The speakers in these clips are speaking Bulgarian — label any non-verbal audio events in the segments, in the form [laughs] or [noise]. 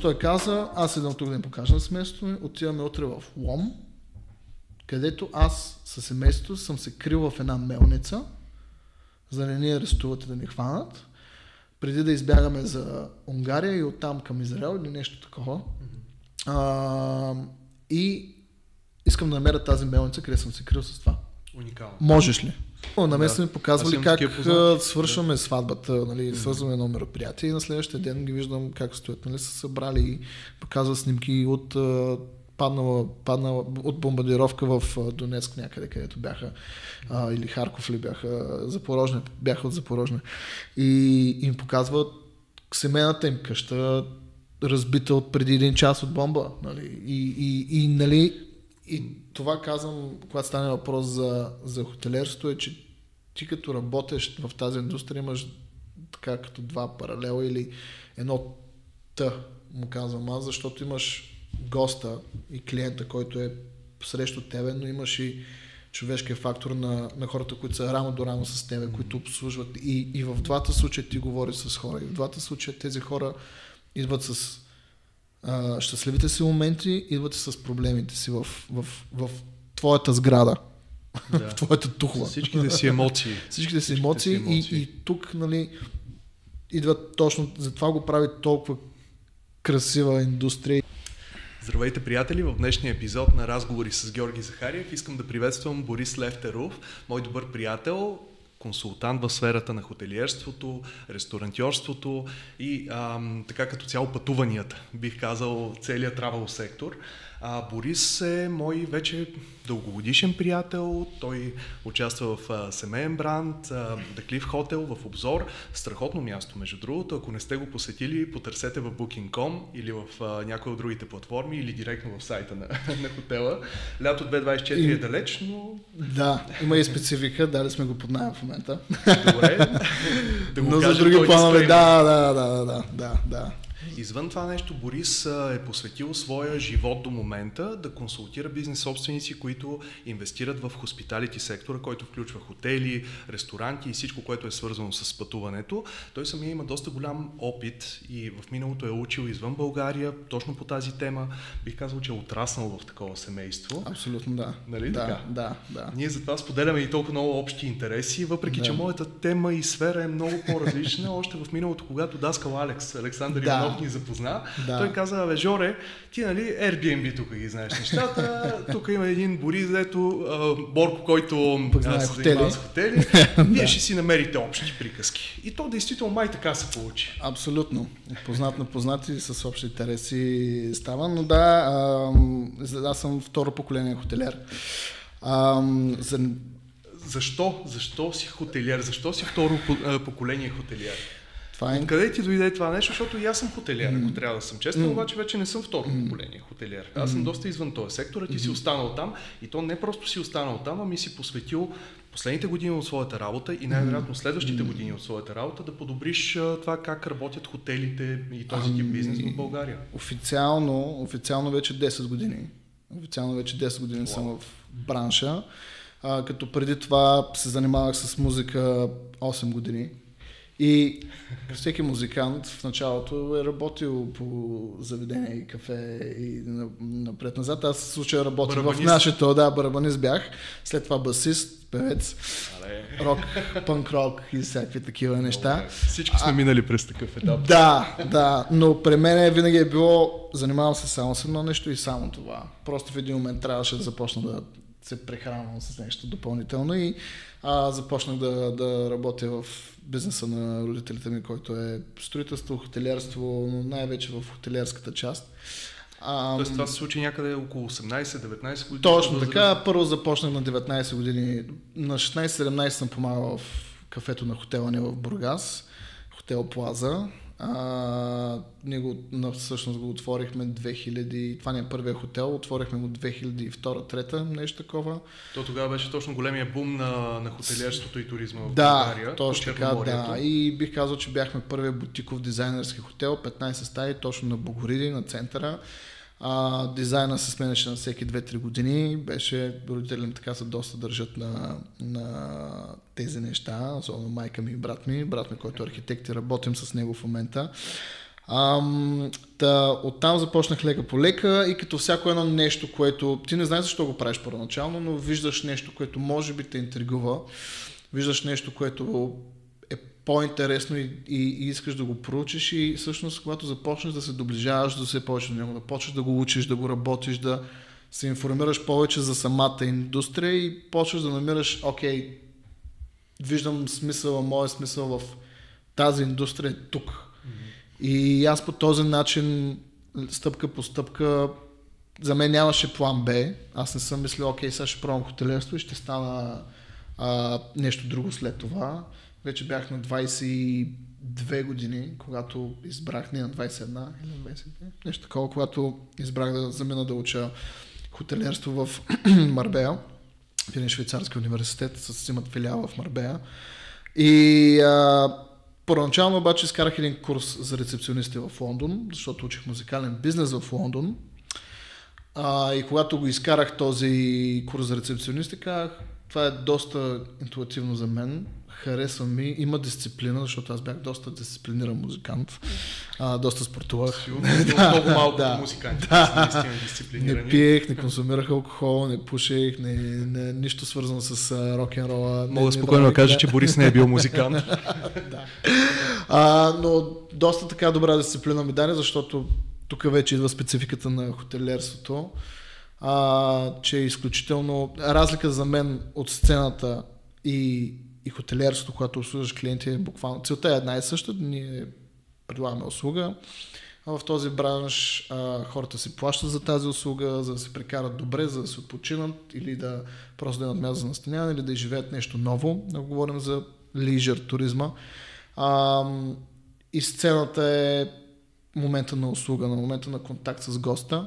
той каза, аз идвам тук да им покажа на семейството ми, отиваме утре в Лом, където аз със семейството съм се крил в една мелница, за да не ни арестуват и да ни хванат, преди да избягаме за Унгария и оттам към Израел или нещо такова. А, и искам да намеря тази мелница, къде съм се крил с това. Уникално. Можеш ли? На мен са ми Аз показвали как свършваме сватбата, нали, свързваме едно мероприятие и на следващия ден ги виждам как стоят, нали, са събрали и показват снимки от паднала, паднала от бомбардировка в Донецк някъде, където бяха, а, или Харков ли бяха, Запорожне, бяха от Запорожне. И им показват семейната им къща, разбита от преди един час от бомба. Нали? И, и, и, нали, и това казвам, когато стане въпрос за, за хотелерство, е, че ти като работеш в тази индустрия имаш така като два паралела или едно т, му казвам аз, защото имаш госта и клиента, който е срещу тебе, но имаш и човешкия фактор на, на хората, които са рамо до рамо с тебе, които обслужват. И, и в двата случая ти говориш с хора. И в двата случая тези хора идват с а, щастливите си моменти, идват с проблемите си в, в, в твоята сграда, Да. [laughs] в твоята тухла. Всичките си емоции. [laughs] Всичките си Всичките емоции, си емоции. И, и тук, нали, идват точно, затова го прави толкова красива индустрия. Здравейте, приятели! В днешния епизод на разговори с Георги Захариев искам да приветствам Борис Левтеров, мой добър приятел, консултант в сферата на хотелиерството, ресторантьорството и ам, така като цяло пътуванията, бих казал целият травел сектор. А, Борис е мой вече дългогодишен приятел, той участва в а, семейен бранд, а, The Cliff Hotel в обзор, страхотно място между другото, ако не сте го посетили, потърсете в Booking.com или в а, някои от другите платформи или директно в сайта на, [laughs] на хотела. Лято 2024 е И- далеч, но Да, има и специфика, дали сме го под найем в момента. добре. [laughs] да го Но за кажем други този планове, да, да, да, да, да, да. Извън това нещо, Борис е посветил своя живот до момента да консултира бизнес собственици, които инвестират в хоспиталити сектора, който включва хотели, ресторанти и всичко, което е свързано с пътуването. Той самия има доста голям опит и в миналото е учил извън България, точно по тази тема. Бих казал, че е отраснал в такова семейство. Абсолютно да. Нали да, така? да, да. Ние затова споделяме и толкова много общи интереси, въпреки Да. че моята тема и сфера е много по-различна. Още в миналото, когато Даскал Алекс, Александър Да. Иванов ни запозна, Да. той каза, бе, Жоре, ти нали Airbnb тук ги знаеш нещата, [laughs] тук има един Борис, ето а, Борко, който Пък а, знае се хотели. занимава с хотели, [laughs] вие ще си намерите общи приказки. И то действително май така се получи. Абсолютно. Познат на познати с общи интереси става, но да, за- аз съм второ поколение хотелер. Ам, за, Защо? Защо си хотелиер? Защо си второ по- а, поколение хотелиер? Е Откъде ти дойде това нещо? Защото и аз съм хотелиер, ако трябва да съм честен, обаче вече не съм второ поколение хотелиер. Аз съм доста извън този сектор, а ти си останал там и то не просто си останал там, ами си посветил последните години от своята работа и най-вероятно следващите години от своята работа да подобриш това как работят хотелите и този тип бизнес в България. официално, официално вече 10 години. Официално вече 10 години съм в бранша. А, като преди това се занимавах с музика 8 години. И всеки музикант в началото е работил по заведения и кафе и на- напред-назад. Аз в случая работих в нашето, да, барабанист бях. След това басист, певец, Але, рок, пънк рок и всякакви такива неща. Всички сме минали през такъв етап. Да, да, но при мен винаги е било, занимавам се само с едно нещо и само това. Просто в един момент трябваше да започна да се прехранвам с нещо допълнително и а, започнах да, да работя в бизнеса на родителите ми, който е строителство, хотелиерство, но най-вече в хотелиерската част. А, Тоест това се случи някъде около 18-19 години. точно така. Първо започнах на 19 години. На 16-17 съм помагал в кафето на хотела ни в Бургас, хотел Плаза. А, ние го, всъщност го отворихме 2000, това не е първия хотел, отворихме го 2002-2003, нещо такова. То тогава беше точно големия бум на, на хотелиерството и туризма в Да, България. точно така, да. И бих казал, че бяхме първият бутиков дизайнерски хотел, 15 стаи, точно на Богориди, на центъра. А, дизайна се сменяше на всеки 2-3 години. Беше, родители така се доста държат на, на тези неща, особено майка ми и брат ми, брат ми, който е архитект и работим с него в момента. Ам, та, оттам започнах лека по лека и като всяко едно нещо, което ти не знаеш защо го правиш първоначално, но виждаш нещо, което може би те интригува, виждаш нещо, което по-интересно и, и, и искаш да го проучиш и всъщност когато започнеш да се доближаваш до все повече до него, да почнеш да го учиш, да го работиш, да се информираш повече за самата индустрия и почваш да намираш, окей, виждам смисъла, моят смисъл в тази индустрия тук. Mm-hmm. И аз по този начин, стъпка по стъпка, за мен нямаше план Б. Аз не съм мислил, окей, сега ще пробвам хотелерство и ще стана а, нещо друго след това. Вече бях на 22 години, когато избрах, не на 21 или 22, нещо такова, когато избрах да замина да уча хотелерство в [clears throat] Марбея, в един швейцарски университет, с имат филиал в Марбея. И а, първоначално обаче изкарах един курс за рецепционисти в Лондон, защото учих музикален бизнес в Лондон. А, и когато го изкарах този курс за рецепционисти, казах, това е доста интуитивно за мен харесва ми, има дисциплина, защото аз бях доста дисциплиниран музикант, а, доста спортувах. [laughs] да, много малко да, музиканти, да, Не пиех, не консумирах алкохол, не пушех, не, не, нищо свързано с рок-н-рола. Мога спокойно да кажа, че Борис не е бил музикант. [laughs] да. а, но доста така добра дисциплина ми даде, защото тук вече идва спецификата на хотелерството, а, че е изключително разлика за мен от сцената и и хотелиерството, когато обслужваш клиенти, е буквално целта е една и съща. Ние предлагаме услуга. В този бранш а, хората си плащат за тази услуга, за да се прекарат добре, за да се отпочинат или да просто да имат място за настаняване или да изживеят нещо ново. Да говорим за лижер туризма. А, и сцената е момента на услуга, на момента на контакт с госта.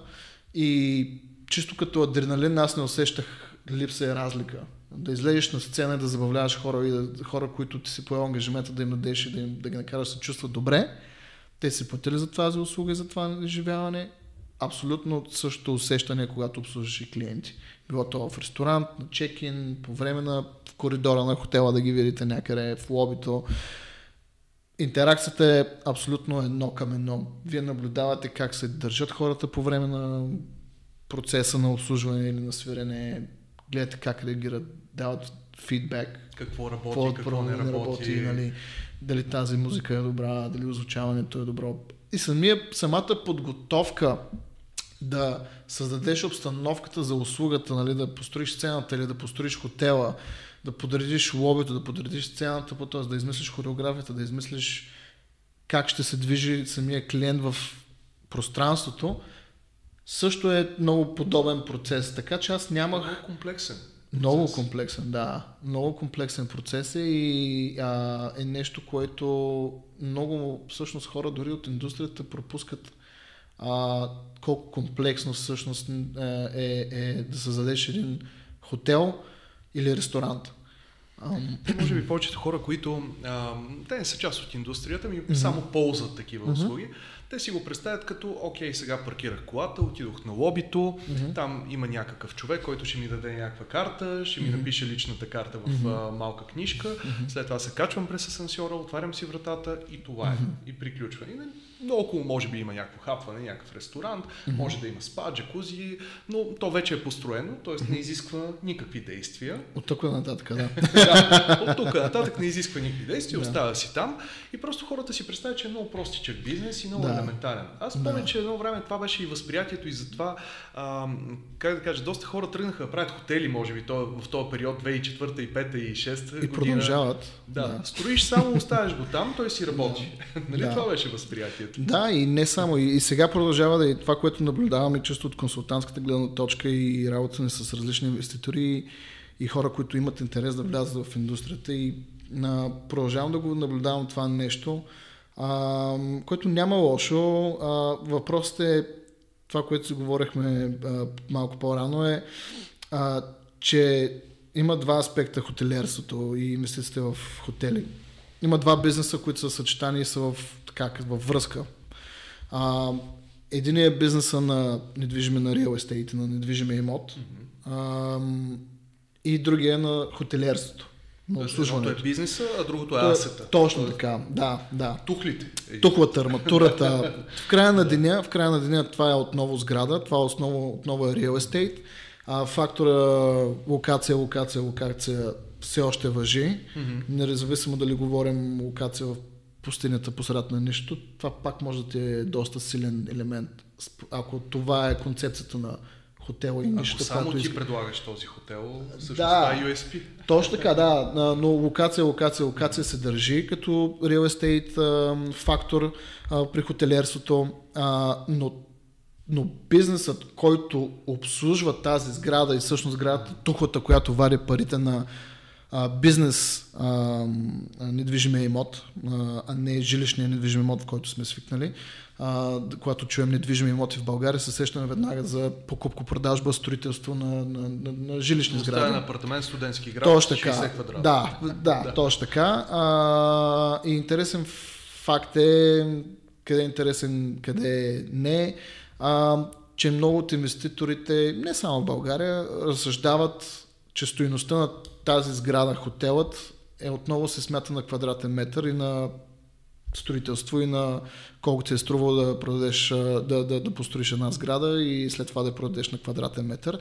И чисто като адреналин аз не усещах липса и разлика да излезеш на сцена и да забавляваш хора и да, хора, които ти си поел ангажимента да им дадеш и да, им, да ги накараш да се чувстват добре, те си платили за това за услуга и за това изживяване. Абсолютно същото усещане, когато обслужваш и клиенти. Било то в ресторант, на чекин, по време на в коридора на хотела да ги видите някъде, в лобито. Интеракцията е абсолютно едно към едно. Вие наблюдавате как се държат хората по време на процеса на обслужване или на свирене, гледате как реагират, дават фидбак. Какво работи, какво, какво не работи. работи нали, дали тази музика е добра, дали озвучаването е добро. И самия, самата подготовка да създадеш обстановката за услугата, нали, да построиш сцената или да построиш хотела, да подредиш лобито, да подредиш сцената, по т.е. да измислиш хореографията, да измислиш как ще се движи самия клиент в пространството, също е много подобен процес. Така че аз нямах... Много комплексен. Много комплексен, да. Много комплексен процес е и а, е нещо, което много всъщност хора дори от индустрията пропускат а, колко комплексно всъщност е, е, е да създадеш един хотел или ресторант. Те може би повечето хора, които а, те не са част от индустрията, ми mm-hmm. само ползват такива mm-hmm. услуги. Те си го представят като, окей, сега паркирах колата, отидох на лобито, mm-hmm. там има някакъв човек, който ще ми даде някаква карта, ще ми mm-hmm. напише личната карта в mm-hmm. а, малка книжка, mm-hmm. след това се качвам през асансьора, отварям си вратата и това е. Mm-hmm. И приключва. И, но около може би има някакво хапване, някакъв ресторант, mm-hmm. може да има спа, джакузи, но то вече е построено, т.е. не изисква никакви действия. От тук нататък, да. [laughs] да от тук нататък не изисква никакви действия, да. остава си там и просто хората си представят, че е много простичък бизнес и много да. елементарен. Аз помня, да. че едно време това беше и възприятието и затова, а, как да кажа, доста хора тръгнаха да правят хотели, може би, в този период 2004, 2005 и 2006 И продължават. Да, да. строиш само, оставяш го там, той си работи. [laughs] Нали това беше възприятието? Да, и не само. И, и сега продължава да е това, което наблюдаваме често от консултантската гледна точка и работа с различни инвеститори и, и хора, които имат интерес да влязат в индустрията и на, продължавам да го наблюдавам това нещо а, което няма лошо. А, въпросът е, това, което си говорихме а, малко по-рано е, а, че има два аспекта хотелиерството и инвестициите в хотели. Има два бизнеса, които са съчетани и са в, така, във връзка. А, Единият е бизнеса на недвижими на real estate, на недвижими имот. Mm-hmm. А, и другия е на хотелиерството на обслужването. Едното е бизнеса, а другото е асета. Точно така, да, да. Тухлите. Е, Тухлата, арматурата. [laughs] В края на деня, в края на деня това е отново сграда, това отново, отново е real estate. А, фактора локация, локация, локация все още въжи. Mm-hmm. Независимо дали говорим локация в пустинята посред на нищо, това пак може да ти е доста силен елемент. Ако това е концепцията на хотела и нищо, само ти иска. предлагаш този хотел, всъщност Да. е USP. Точно така, да, но локация, локация, локация се държи като real estate фактор при хотелиерството, но, но бизнесът, който обслужва тази сграда и всъщност сградата, тухлата, която вади парите на а, бизнес а, недвижимия имот, а, а не жилищния недвижим имот, в който сме свикнали. А, когато чуем недвижими имоти в България, се сещаме веднага за покупко-продажба, строителство на, на, на, на жилищни Оставя сгради. на апартамент студентски град, Точно 60 така. квадрата. Да, [laughs] да, да, точно така. А, и интересен факт е, къде е интересен, къде не, а, че много от инвеститорите, не само в България, разсъждават, че стоиността на тази сграда, хотелът, е отново се смята на квадратен метър и на строителство и на колко ти е струвало да продадеш, да, да, да построиш една сграда и след това да продадеш на квадратен метър.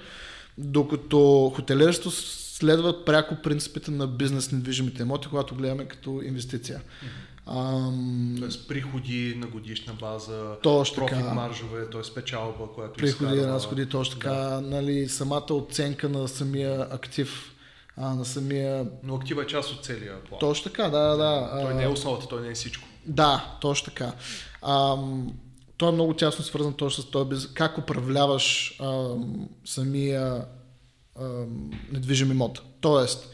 Докато хотелиерство следва пряко принципите на бизнес недвижимите имоти, когато гледаме като инвестиция. Ам, Тоест приходи на годишна база, Точно профит така. маржове, т.е. печалба, която приходи, изкарва. разходи, точно така, нали, самата оценка на самия актив, а, на самия... Но актива е част от целия план. Точно така, да, да. Той а, не е основата, той не е всичко. Да, точно така. Ам, той е много тясно свързан точно с този. Как управляваш ам, самия ам, недвижим имот. Тоест,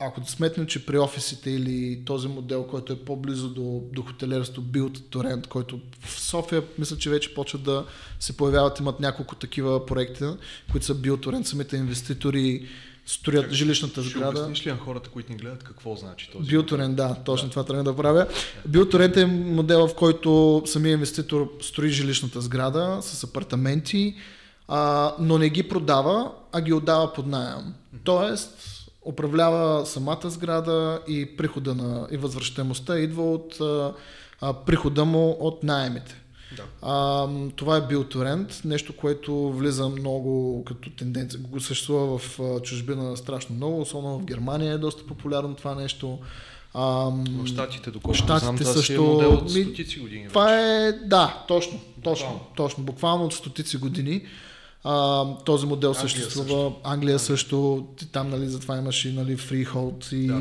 ако да сметнем, че при офисите или този модел, който е по-близо до, до хотелерство, Build to Rent, който в София мисля, че вече почват да се появяват, имат няколко такива проекти, които са Build to Rent, самите инвеститори строят Чакай, жилищната Ще сграда. обясниш ли на хората, които ни гледат, какво значи този? Билторент, да, точно това трябва да правя. Билторент е модел, в който самия инвеститор строи жилищната сграда с апартаменти, а, но не ги продава, а ги отдава под найем. Тоест, управлява самата сграда и прихода на, и възвръщаемостта идва от а, прихода му от найемите. Да. А, това е Build to Rent, нещо, което влиза много като тенденция. Го съществува в чужбина страшно много, особено в Германия е доста популярно това нещо. А, В Штатите, доколкото знам, това е също- модел от стотици години. това е, да, точно, точно, Буквално. точно, буквално от стотици години. А, този модел Англия съществува. също. Англия също, ти там нали, затова имаш и нали, freehold и Да.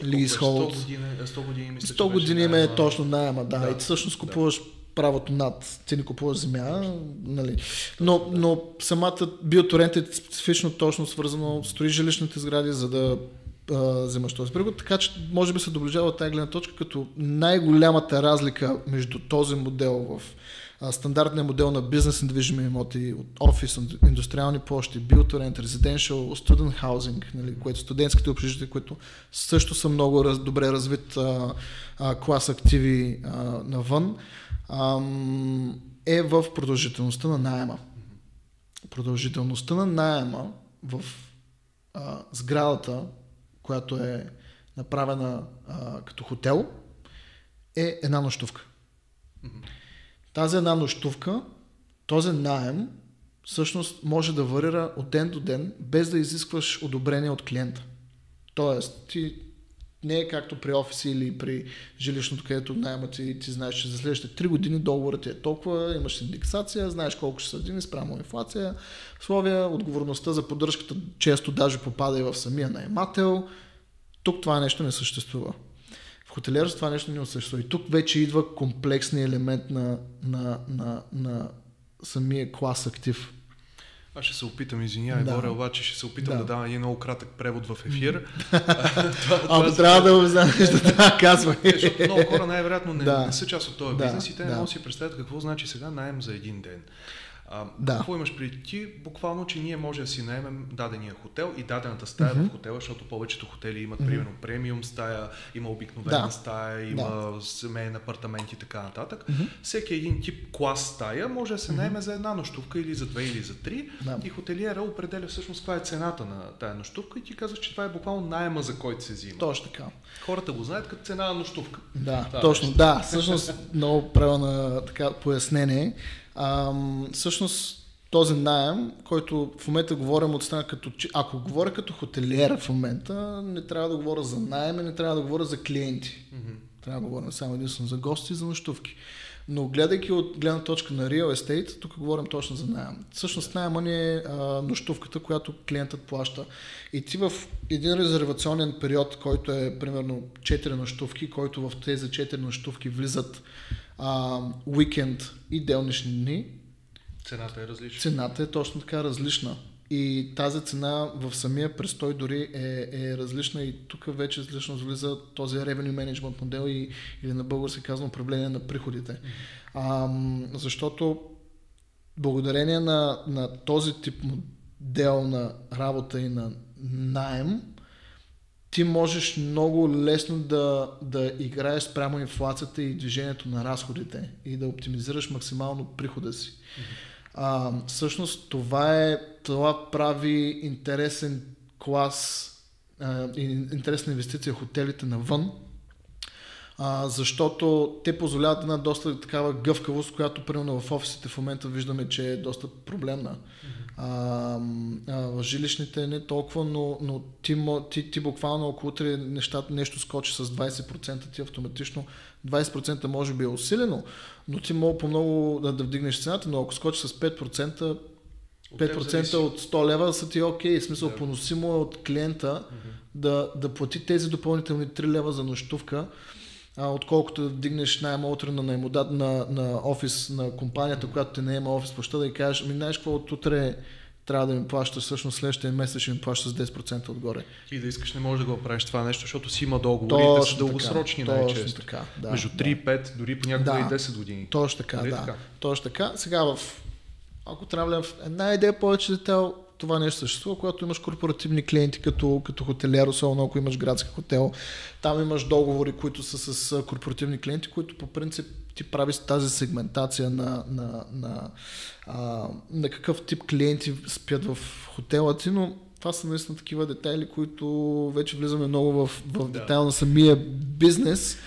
leasehold. 100 години, 100 години, мисля, 100 че беше години е найема. точно найема, да. Да. И всъщност купуваш правото над, ти не купуваш земя, нали. Но, но самата биоторент е специфично точно свързано, строи жилищните сгради, за да а, вземаш този приход, така че може би се доближава от тази гледна точка, като най-голямата разлика между този модел в стандартния модел на бизнес недвижими имоти от офис, индустриални площи, rent, residential, student housing, нали, което студентските общежития, които също са много раз, добре развит а, а, клас активи а, навън, ам, е в продължителността на найема. Продължителността на найема в а, сградата, която е направена а, като хотел, е една нощувка. Тази една нощувка, този найем, всъщност може да варира от ден до ден, без да изискваш одобрение от клиента. Тоест, ти не е както при офиси или при жилищното, където найемът ти, ти знаеш, че за следващите 3 години договорът е толкова, имаш индексация, знаеш колко ще са години спрямо инфлация, условия, отговорността за поддръжката често даже попада и в самия наемател. Тук това нещо не съществува. В хотелиерство това нещо не съществува. И тук вече идва комплексния елемент на, на, на, на самия клас актив. Аз ще се опитам, извинявай, Да. Боря, обаче ще се опитам Да. да, дам един много кратък превод в ефир. [laughs] Ако трябва да го знаеш, да [laughs] казвай. Защото много хора най-вероятно не, Да. не са част от този Да, бизнес и те не да. могат да си представят какво значи сега найем за един ден. А, Да. Какво имаш преди ти? Буквално, че ние може да си наемем дадения хотел и дадената стая в хотела, защото повечето хотели имат, примерно, премиум стая, има обикновена Да. стая, има семейен апартамент и така нататък. Всеки един тип клас стая може да се наеме за една нощувка или за две или за три. Да. И хотелиера определя всъщност каква е цената на тая нощувка и ти казваш, че това е буквално найема, за който се взима. Точно така. Хората го знаят като цена на нощувка. Да, Това точно. нещо. Да, всъщност много правилно така пояснение. Ам, всъщност този найем, който в момента говорим от страна като... Ако говоря като хотелиер в момента, не трябва да говоря за найем, не трябва да говоря за клиенти. Трябва да говорим само единствено за гости и за нощувки. Но гледайки от гледна точка на real estate, тук говорим точно за найем. Всъщност найема ни е а, нощувката, която клиентът плаща. И ти в един резервационен период, който е примерно 4 нощувки, който в тези 4 нощувки влизат а, уикенд и делнични дни, Цената е различна. цената е точно така различна. И тази цена в самия престой дори е, е различна и тук вече лично влиза този revenue management модел и, или на български казвам управление на приходите. Ам, защото благодарение на, на този тип модел на работа и на найем, ти можеш много лесно да, да играеш спрямо инфлацията и движението на разходите и да оптимизираш максимално прихода си. А, всъщност това е, това прави интересен клас, а, интересна инвестиция в хотелите навън, а, защото те позволяват една доста такава гъвкавост, която примерно в офисите в момента виждаме, че е доста проблемна. А, а, в жилищните не толкова, но, но ти, ти, ти буквално ако утре нещата, нещо скочи с 20%, ти автоматично 20% може би е усилено, но ти мога по много да, да вдигнеш цената, но ако скочи с 5%, От теб 5% зависи. от 100 лева са ти окей. В смисъл Да. поносимо е от клиента да, да плати тези допълнителни 3 лева за нощувка, а, отколкото да вдигнеш найема утре на, наемодат, на, на офис на компанията, която те наема офис площа, да и кажеш, ми знаеш какво от утре трябва да ми плащаш, всъщност следващия месец ще ми плащаш с 10% отгоре. И да искаш не можеш да го правиш това нещо, защото си има договори, те са Точно дългосрочни така, най-често. точно така, да, Между да. 3, 5, дори понякога Да. и 10 години. Точно така, Нали да. така? Точно така. Сега в ако трябва да в една идея повече детайл, това нещо съществува, когато имаш корпоративни клиенти като, като хотелиер, особено ако имаш градски хотел. Там имаш договори, които са с корпоративни клиенти, които по принцип ти прави тази сегментация на, на, на, а, на какъв тип клиенти спят в хотела ти, но това са наистина такива детайли, които вече влизаме много в, в Да. детайл на самия бизнес.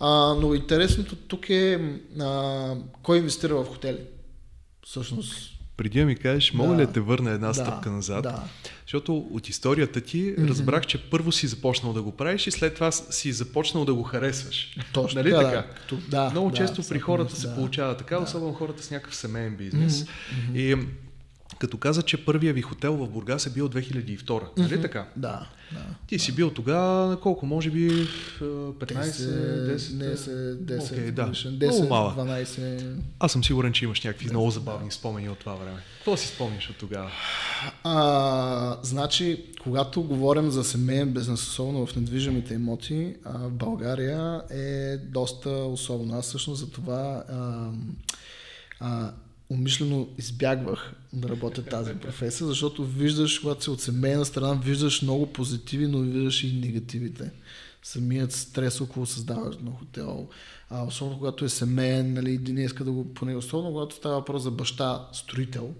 А, но интересното тук е а, кой инвестира в хотели. Всъщност. Преди да ми кажеш, мога Да. ли да те върна една Да, стъпка назад? да. Защото от историята ти разбрах, че първо си започнал да го правиш и след това си започнал да го харесваш. Точно нали така, така? да. Да, Много да, често при хората нещо, се да. получава така, Да. особено хората с някакъв семейен бизнес. И като каза, че първия ви хотел в Бургас е бил 2002, нали така? Да, да. Ти си бил тогава колко? Може би в, 15, 10? не се 10, Окей, да. годишен, Много 10, малък. 12. Аз съм сигурен, че имаш някакви много забавни спомени от това време. Какво си спомняш от тогава? А, значи, когато говорим за семейен бизнес, особено в недвижимите имоти, а, България е доста особено. Аз всъщност за това а, а, умишлено избягвах да работя тази професия, защото виждаш, когато си от семейна страна, виждаш много позитиви, но виждаш и негативите. Самият стрес около създаването на хотел, а, особено когато е семейен, нали, един иска да го поне, особено когато става въпрос за баща строител,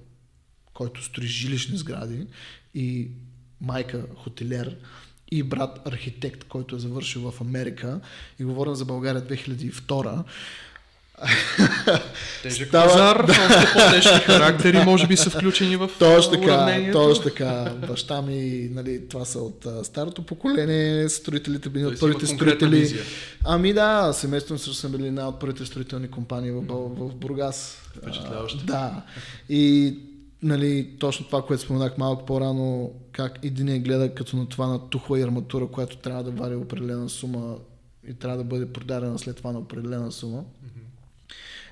който строи жилищни сгради и майка хотелиер и брат архитект, който е завършил в Америка и говорим за България 2002 Тежък Става- пазар, още по-тежки [laughs] характери може би са включени в Точно така, точно така. Баща ми, нали, това са от а, старото поколение, строителите били от първите строители. визия. Ами да, семейството също са били една от първите строителни компании в, Бъл- в Бургас. Впечатляващо. Да. И нали, точно това, което споменах малко по-рано, как един гледа като на това на тухла и арматура, която трябва да вади определена сума и трябва да бъде продадена след това на определена сума.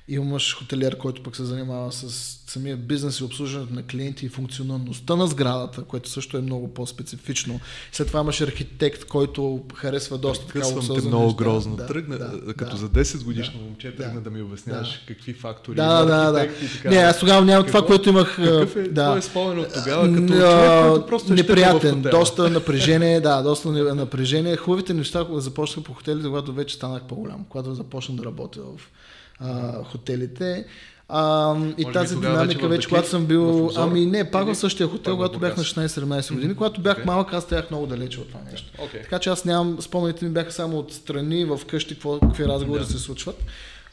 Имаш хотелиер, който пък се занимава с самия бизнес и обслужването на клиенти и функционалността на сградата, което също е много по-специфично. След това имаш архитект, който харесва доста така Късвам те много неща. грозно. Да, тръгна, да, като да, за 10 годишно да, момче тръгна да, да ми обясняваш да. какви фактори да, да, да. така. Не, аз тогава нямам това, което имах. Какъв е да. твой спомен от тогава, като човек, който просто е неприятен, доста напрежение, да, доста напрежение. Хубавите неща започнаха по хотелите, когато вече станах по-голям, когато започнах да работя в а, хотелите. А, и Може тази динамика вече, вече когато съм бил... Ами не, пак в същия хотел, когато бях на 16-17 години. Когато бях okay. малък, аз стоях много далече от това нещо. Okay. Така че аз нямам... Спомените ми бяха само от страни, в къщи, какво, какви разговори yeah. се случват.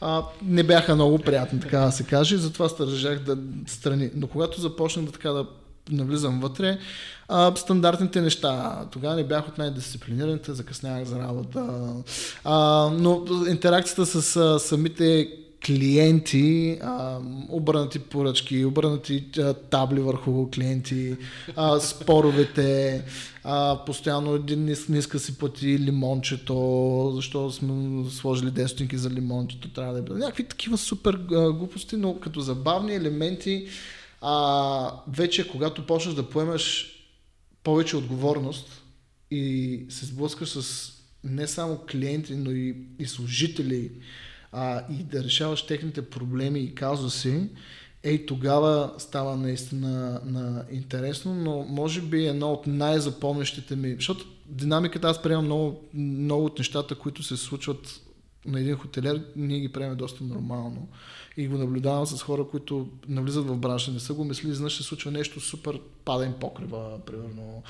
А, не бяха много приятни, така да се каже, затова стържах да страни. Но когато започнах да така да навлизам вътре, а, стандартните неща. Тогава не бях от най-дисциплинираните, закъснявах за работа. А, но интеракцията с а, самите клиенти, а, обърнати поръчки, обърнати а, табли върху клиенти, а, споровете, а, постоянно един не, иска си плати лимончето, защо сме сложили дестинки за лимончето, трябва да е някакви такива супер а, глупости, но като забавни елементи, а, вече когато почнеш да поемаш повече отговорност и се сблъскаш с не само клиенти, но и, и служители а, и да решаваш техните проблеми и казуси, ей тогава става наистина на интересно, но може би едно от най-запомнящите ми, защото динамиката аз приемам много, много от нещата, които се случват на един хотелер, ние ги приемаме доста нормално и го наблюдавам с хора, които навлизат в бранша, не са го мислили, изведнъж се случва нещо супер, пада им покрива, примерно,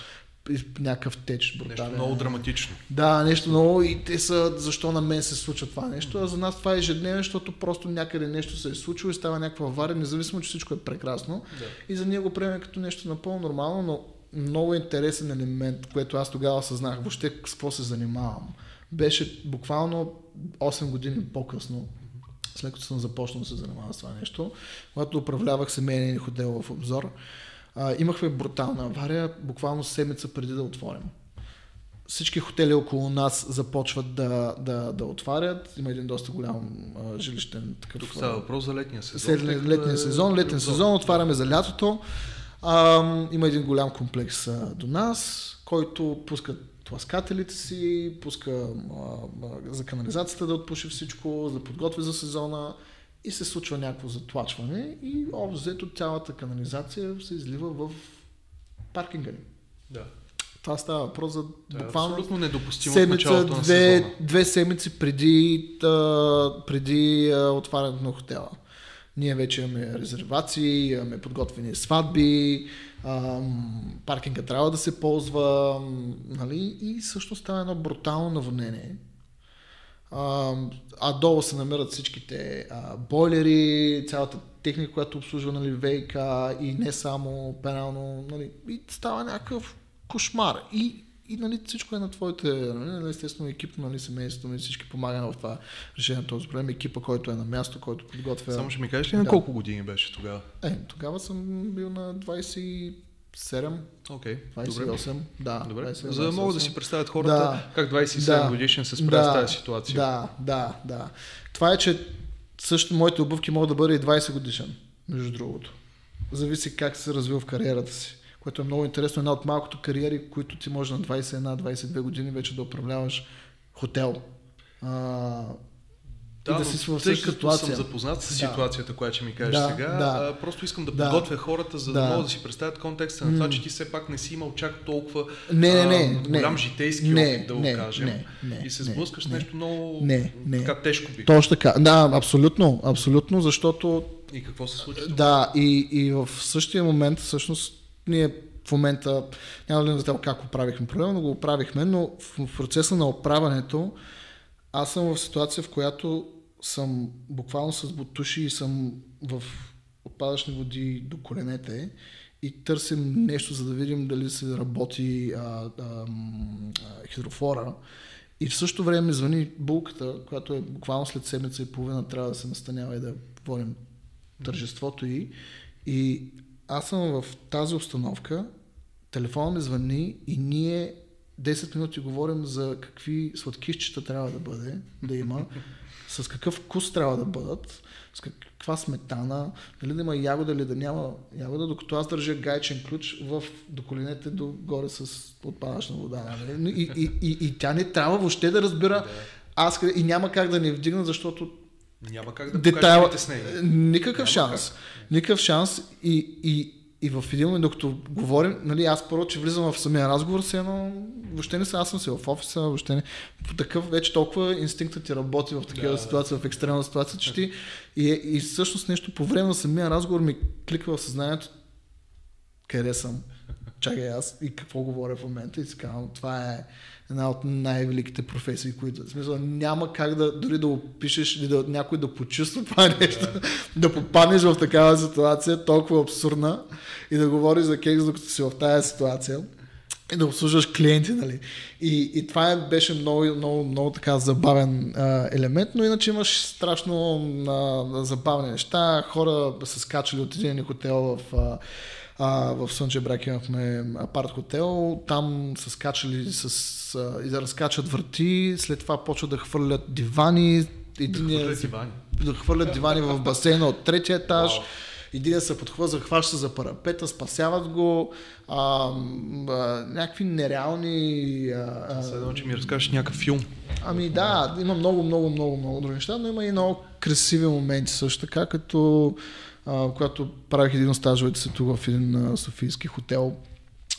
някакъв теч брутален. Нещо много драматично. Да, нещо много и те са, защо на мен се случва това нещо, а за нас това е ежедневно, защото просто някъде нещо се е случило и става някаква авария, независимо, че всичко е прекрасно. Да. И за ние го приемем като нещо напълно нормално, но много интересен елемент, което аз тогава осъзнах, въобще с какво се занимавам. Беше буквално 8 години по-късно, след като съм започнал да се занимавам с това нещо, когато управлявах семейния хотел в обзор, а, имахме брутална авария, буквално седмица преди да отворим. Всички хотели около нас започват да, да, да отварят. Има един доста голям а, жилищен такъв. Тук става въпрос за летния сезон. След летния сезон, летния сезон отваряме за лятото. А, има един голям комплекс а, до нас, който пускат тласкателите си, пуска а, а, за канализацията да отпуши всичко, да подготви за сезона и се случва някакво затлачване и общо взето цялата канализация се излива в паркинга ни. Да. Това става въпрос за да, буквално абсолютно недопустимо седмица, две, две седмици преди, а, преди а, отварянето на хотела. Ние вече имаме резервации, имаме подготвени сватби, паркинга трябва да се ползва, нали? и също става едно брутално наводнение а, долу се намират всичките бойлери, цялата техника, която обслужва нали, ВК и не само пенално. Нали, и става някакъв кошмар. И, и нали, всичко е на твоите, нали, естествено екип, нали, семейството ми, всички помагаме в това решение на този проблем. Екипа, който е на място, който подготвя. Само ще ми кажеш ли на колко години беше тогава? Е, тогава съм бил на 20 7, okay, 28, добре. да. Добре. 27, За да могат да си представят хората да, как 27 да, годишен се справя да, с тази ситуация. Да, да, да. Това е, че също моите обувки могат да бъде и 20 годишен, между другото. Зависи как се развил в кариерата си. Което е много интересно. Една от малкото кариери, които ти може на 21-22 години вече да управляваш хотел. А, да, да си в тъй като ситуация. съм запознат с да. ситуацията, която ще ми кажеш да, сега, да. А, просто искам да, да подготвя хората, за да, да могат да си представят контекста на това, че ти все пак не си имал чак толкова не, не, не, а, голям не, житейски не, опит, да не, го кажем. Не, не, и се сблъскаш не, нещо много не, не. така тежко би. Точно така. Да, абсолютно, абсолютно, защото... И какво се случи? Да, и, и в същия момент, всъщност, ние в момента, няма да не как оправихме проблема, но го оправихме, но в процеса на оправането аз съм в ситуация, в която съм буквално с бутуши и съм в отпадъчни води до коленете и търсим нещо, за да видим дали се работи а, а, а, хидрофора. И в същото време звъни булката, която е буквално след седмица и половина трябва да се настанява и да водим тържеството и. И аз съм в тази обстановка, телефона ми звъни и ние 10 минути говорим за какви сладкищчета трябва да бъде, да има, [laughs] с какъв вкус трябва да бъдат, с каква сметана, дали да има ягода или да няма ягода, докато аз държа гайчен ключ в, до коленете догоре с отпадъчна вода. Нали? И, и, и, и, тя не трябва въобще да разбира аз къде, и няма как да ни вдигна, защото няма как да детайл, с нея. Никакъв няма шанс. Как. Никакъв шанс и, и, и в един момент, докато говорим, нали, аз първо, че влизам в самия разговор, се едно, въобще не съм, аз съм си в офиса, въобще не. По такъв вече толкова инстинктът ти работи в такива да, ситуации, да. в екстремна ситуация, че ти. И, и всъщност нещо по време на самия разговор ми кликва в съзнанието, къде съм, чакай аз и какво говоря в момента и си казвам, това е една от най-великите професии, които, в смисъл, няма как да, дори да опишеш или да, някой да почувства това нещо, yeah. да попаднеш в такава ситуация, толкова абсурдна и да говориш за кекс, докато си в тази ситуация и да обслужваш клиенти, нали. И, и това беше много, много, много така забавен а, елемент, но иначе имаш страшно а, забавни неща. Хора са скачали от един хотел в а, а, в Слънче брак имахме апарт хотел, там са скачали с, а, и да разкачат врати, след това почват да хвърлят дивани. Един да хвърлят дивани. Да хвърлят дивани в басейна от третия етаж. Wow. Един се подхвърля, захваща за парапета, спасяват го. А, а, някакви нереални... А, Следвам, че ми разкажеш някакъв филм. Ами да, има много, много, много, много други неща, но има и много красиви моменти също така, като а, когато правих един от стажовете си тук в един а, софийски хотел,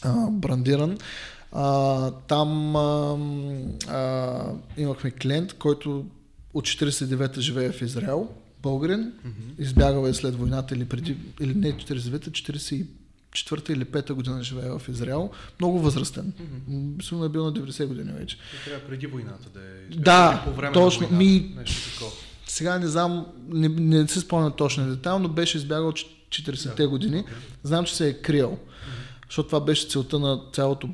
а, брандиран. А, там а, а, имахме клиент, който от 49-та живее в Израел, българин, mm-hmm. избягал е след войната или преди, или не 49-та, 44-та или 5-та година живее в Израел, много възрастен. Mm-hmm. е бил на 90 години вече. трябва преди войната да е. Да, по време точно. На войната, ми, нещо такова сега не знам, не, не се спомня точно детайл, но беше избягал от 40-те години. Знам, че се е криел, защото това беше целта на цялото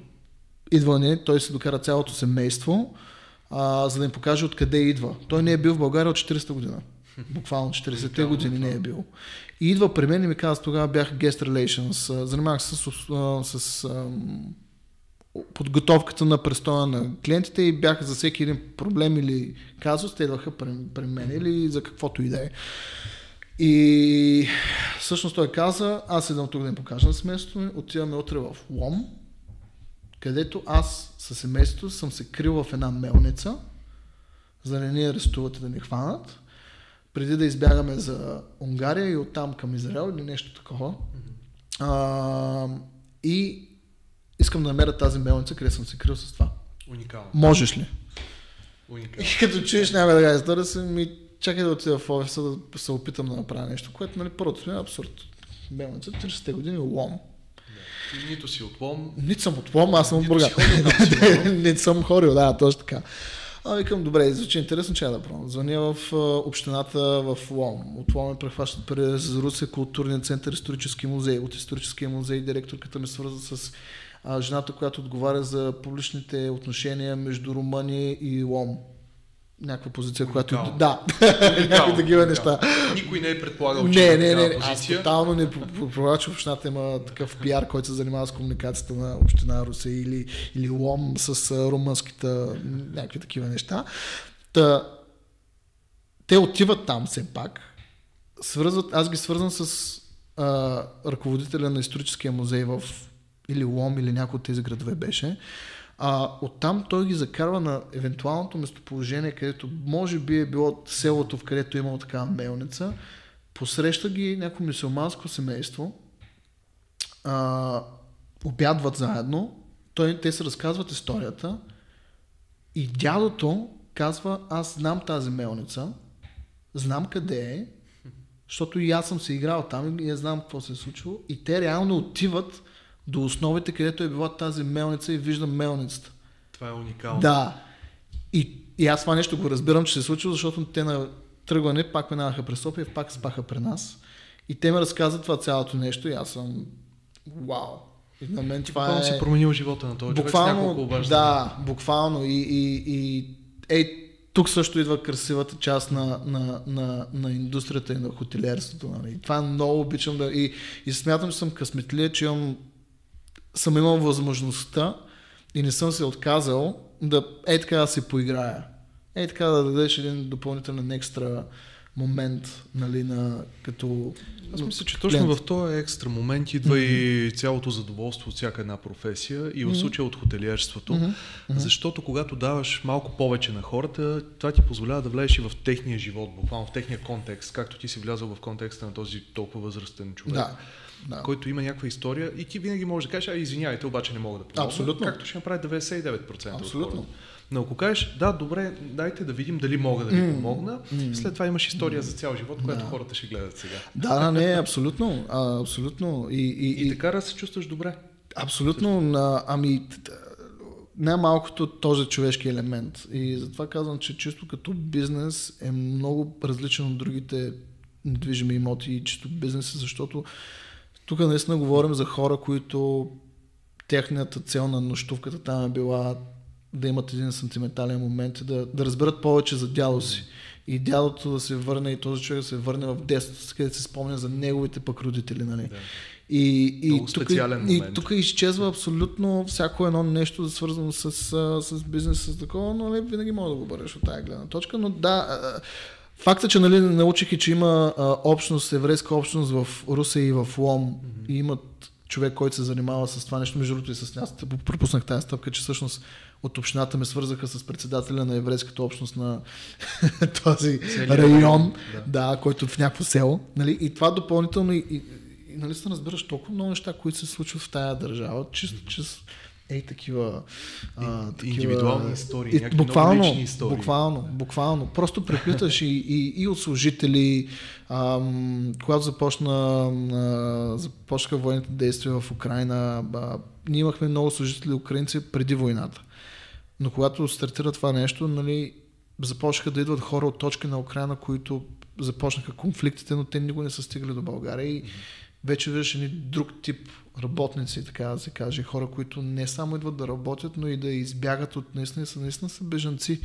идване. Той се докара цялото семейство, а, за да им покаже откъде идва. Той не е бил в България от 40-та година. Буквално 40-те години не е бил. И идва при мен и ми каза, тогава бях guest relations, занимавах се с, с, с подготовката на престоя на клиентите и бяха за всеки един проблем или казус, те идваха при, при мен или за каквото и да е. И всъщност той каза, аз идвам тук да им покажа на семейството ми, отиваме утре в Лом, където аз със семейството съм се крил в една мелница, за да не ни арестуват и да ни хванат, преди да избягаме за Унгария и оттам към Израел или нещо такова. Mm-hmm. А, и искам да намеря тази мелница, къде съм се крил с това. Уникално. Можеш ли? Уникално. И като чуеш някой да кажа история, си ми чакай да отида в офиса да се опитам да направя нещо, което нали, първото сме е абсурд. Мелница, 30-те години, лом. И нито си от Лом. Нито съм от Лом, аз съм от Бургас. [laughs] Нито съм хорил, да, точно така. А викам, добре, звучи интересно, че я да пробвам. Звъня в общината в Лом. От Лом ме прехващат през Русия културния център исторически музей. От историческия музей директорката ме свърза с а, жената, която отговаря за публичните отношения между Румъния и Лом. Някаква позиция, Уникално. която... Да, [laughs] някакви такива неща. Никой не е предполагал, че не, не, не, позиция. Аз тотално не предполагам, че общината има такъв пиар, който се занимава с комуникацията на община Русия или, или Лом с румънските някакви такива неща. Та, те отиват там все пак. Свързват, аз ги свързвам с а, ръководителя на историческия музей в или Лом, или някой от тези градове беше. А, оттам той ги закарва на евентуалното местоположение, където може би е било селото, в където е имало такава мелница. Посреща ги някакво мусулманско семейство, а, обядват заедно, той, те се разказват историята и дядото казва, аз знам тази мелница, знам къде е, защото и аз съм се играл там и я знам какво се е случило и те реално отиват до основите, където е била тази мелница и виждам мелницата. Това е уникално. Да. И, и аз това нещо го разбирам, че се е случило, защото те на тръгване пак минаваха през София, пак спаха при нас. И те ме разказват това цялото нещо и аз съм вау. И на мен това е... си променил живота на този буквално, човек с Да, буквално. И, и, и ей, тук също идва красивата част на, на, на, на индустрията и на хотелиерството. Нали. Това много обичам да... И, и смятам, че съм късметлия, че имам съм имал възможността и не съм се отказал да е така да се поиграя. Е така да дадеш един допълнителен екстра момент, нали, на, като Аз мисля, че точно клиент. в този екстра момент идва mm-hmm. и цялото задоволство от всяка една професия и в случая от хотелиерството, mm-hmm. защото когато даваш малко повече на хората, това ти позволява да влезеш и в техния живот, буквално в техния контекст, както ти си влязъл в контекста на този толкова възрастен човек. Да, да. който има някаква история и ти винаги можеш да кажеш, а извинявайте, обаче не мога да помогна. Абсолютно. Както ще направи 99% от Абсолютно. хората. Но ако кажеш, да, добре, дайте да видим дали мога да ви помогна, след това имаш история за цял живот, която хората ще гледат сега. Да, да, не, абсолютно. А, абсолютно. И, и, И и, така да се чувстваш добре. Абсолютно. На, ами, най-малкото този човешки елемент. И затова казвам, че чисто като бизнес е много различен от другите недвижими имоти и чисто бизнеса, защото тук наистина говорим за хора, които тяхната цел на нощувката там е била да имат един сантиментален момент и да, да разберат повече за дядо си. И дядото да се върне и този човек да се върне в детството, си, където се спомня за неговите пък родители. Нали? Да. И, и, тук, и тук изчезва абсолютно всяко едно нещо, свързано с, с бизнес, с такова, но нали, винаги може да го бъдеш от тази гледна точка. Но да, факта, че нали, научих и, че има а, общност, еврейска общност в Русе и в Лом mm-hmm. и имат човек, който се занимава с това нещо, между другото и с нас, пропуснах тази стъпка, че всъщност от общината ме свързаха с председателя на еврейската общност на [laughs] този Целият район, да. да, който в някакво село. Нали? И това допълнително и, и, и нали се разбираш толкова много неща, които се случват в тая държава, чисто чрез ей такива, а, такива индивидуални истории, и, някакви много буквално, лични истории. Буквално, буквално. Просто преплиташ и, и, и от служители, ам, когато започна, а, започнаха военните действия в Украина, а, ние имахме много служители украинци преди войната. Но когато стартира това нещо, нали, започнаха да идват хора от точки на Украина, които започнаха конфликтите, но те никога не са стигали до България и вече виждаш едни друг тип работници, така да се каже, хора, които не само идват да работят, но и да избягат от наистина, са, наистина са бежанци.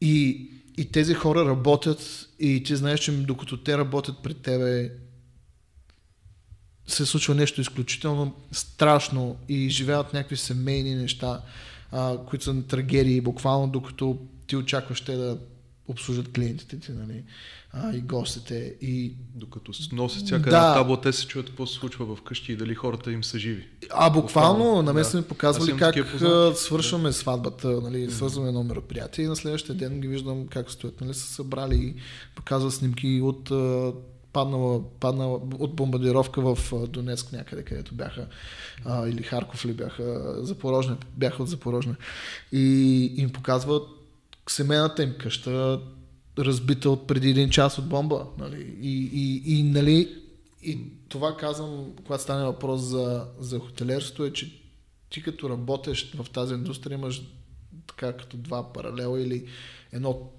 И, и тези хора работят и ти знаеш, че докато те работят при тебе, се случва нещо изключително страшно и живеят някакви семейни неща, а, които са трагедии, буквално докато ти очакваш те да обслужат клиентите ти, нали, а, и гостите. И, Докато носят всяка Да. една табла, те се чуят какво се случва в къщи и дали хората им са живи. а буквално, Буквално, на мен да. ми Аз показвали как свършваме сватбата, нали, свързваме едно мероприятие и на следващия ден ги виждам как стоят, нали, са събрали и показват снимки от паднала, паднала от бомбардировка в Донецк някъде, където бяха, а, или Харков ли бяха, Запорожне, бяха от Запорожне. И им показват семейната им къща, разбита от преди един час от бомба. Нали? И, и, и, нали, и това казвам, когато стане въпрос за, за хотелерство, е, че ти като работеш в тази индустрия имаш така като два паралела или едно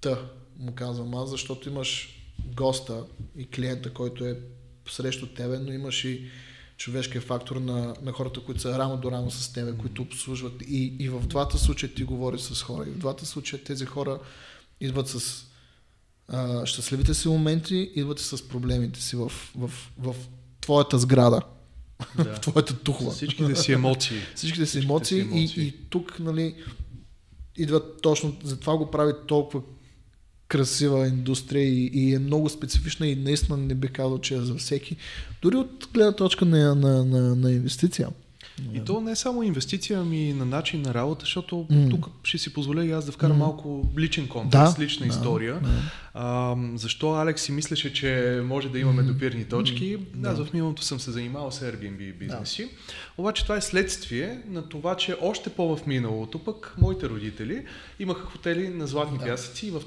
Т, му казвам аз, защото имаш госта и клиента, който е срещу тебе, но имаш и човешкия фактор на, на хората, които са рамо до рамо с тебе, които обслужват. И, и в двата случая ти говориш с хора. И в двата случая тези хора идват с а, щастливите си моменти, идват и с проблемите си в, в, в твоята сграда, Да. [laughs] в твоята тухла. Всичките си емоции. [laughs] Всичките си Всичките емоции, си емоции. И, и тук, нали, идва точно, затова го прави толкова красива индустрия и, и е много специфична и наистина не би казал, че е за всеки. Дори от гледна точка на, на, на, на инвестиция. И то не е само инвестиция, ами на начин на работа, защото М. тук ще си позволя и аз да вкарам малко личен контекст, Да, лична да, история. да. А, защо Алекс си мислеше, че може да имаме допирни точки? Аз в миналото съм се занимавал с Airbnb бизнеси. Обаче това е следствие на това, че още по-в миналото пък моите родители имаха хотели на Златни пясъци и в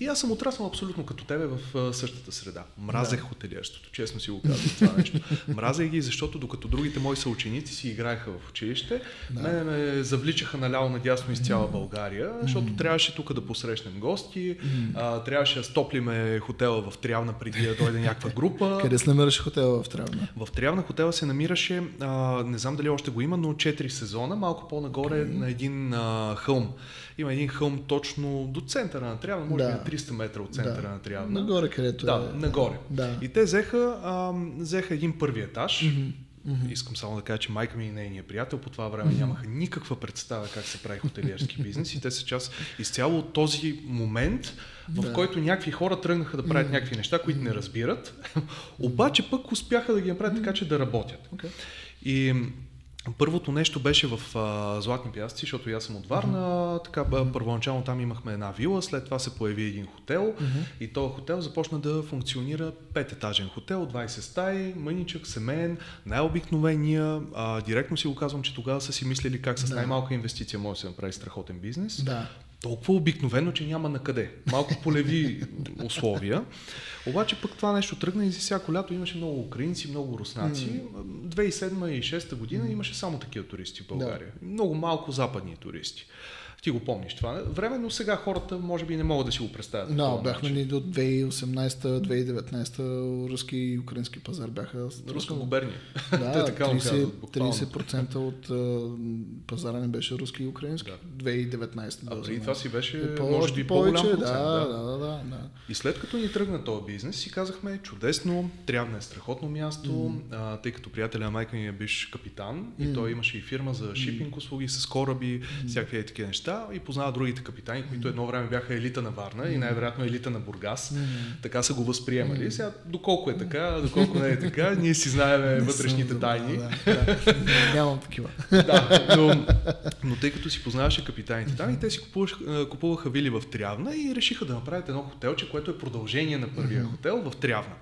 И аз съм отраснал абсолютно като тебе в същата среда. Мразех Да. хотелиерството, честно си го казвам това нещо. Мразех ги, защото докато другите мои съученици си играеха в училище, Да. мене ме завличаха наляво надясно из цяла България, защото трябваше тук да посрещнем гости, а, трябваше да стоплиме хотела в Трявна преди да дойде някаква група. [laughs] Къде се намираше хотела в Трявна? В Трявна хотела се намираше, а, не знам дали още го има, но 4 сезона, малко по-нагоре на един а, хълм. Има един хълм точно до центъра на Трявна, може Да. би на 300 метра от центъра Да. на Трявна. Нагоре, където Да, е. нагоре. Да. И те взеха, а, взеха един първи етаж, Mm-hmm. Искам само да кажа, че майка ми и нейният приятел по това време mm-hmm. нямаха никаква представа как се прави хотелиерски бизнес и те са част изцяло от този момент, в да. който някакви хора тръгнаха да правят mm-hmm. някакви неща, които не разбират, [laughs] обаче пък успяха да ги направят така, че да работят. Okay. И Първото нещо беше в а, Златни пясъци, защото аз съм от Варна. Mm-hmm. Така, първоначално там имахме една вила, след това се появи един хотел mm-hmm. и този хотел започна да функционира пететажен хотел, 20 стаи, мъничък, семейен, най-обикновения. А, директно си го казвам, че тогава са си мислили как с да. най-малка инвестиция може да се направи страхотен бизнес. Да. Толкова обикновено, че няма на къде. Малко полеви [laughs] условия. Обаче пък това нещо тръгна и за всяко лято имаше много украинци, много руснаци. Mm. 2007 и 2006 година имаше само такива туристи в България. Да. Много малко западни туристи. Ти го помниш това време, но сега хората може би не могат да си го представят. Да, no, бяхме ни до 2018-2019 руски и украински пазар бяха. Руска губерния. [laughs] Да, [laughs] така 30%, 30% от uh, пазара не беше руски и украински. Да. 2019. А преди това си беше по- може би повече, по-голям процент. Да, да, да, да, да. И след като ни тръгна този бизнес, си казахме чудесно, трябва да е страхотно място, mm. а, тъй като приятеля на майка ми е биш капитан mm. и той имаше и фирма за шипинг услуги с кораби, mm. всякакви такива неща неща и познава другите капитани, които едно време бяха елита на Варна и най-вероятно елита на Бургас. Така са го възприемали. Сега, доколко е така, доколко не е така, [laughs] ние си знаем вътрешните тайни. Нямам такива. [laughs] Да, но, но тъй като си познаваше капитаните там и те си купуваха, купуваха вили в Трявна и решиха да направят едно хотелче, което е продължение на първия хотел в Трявна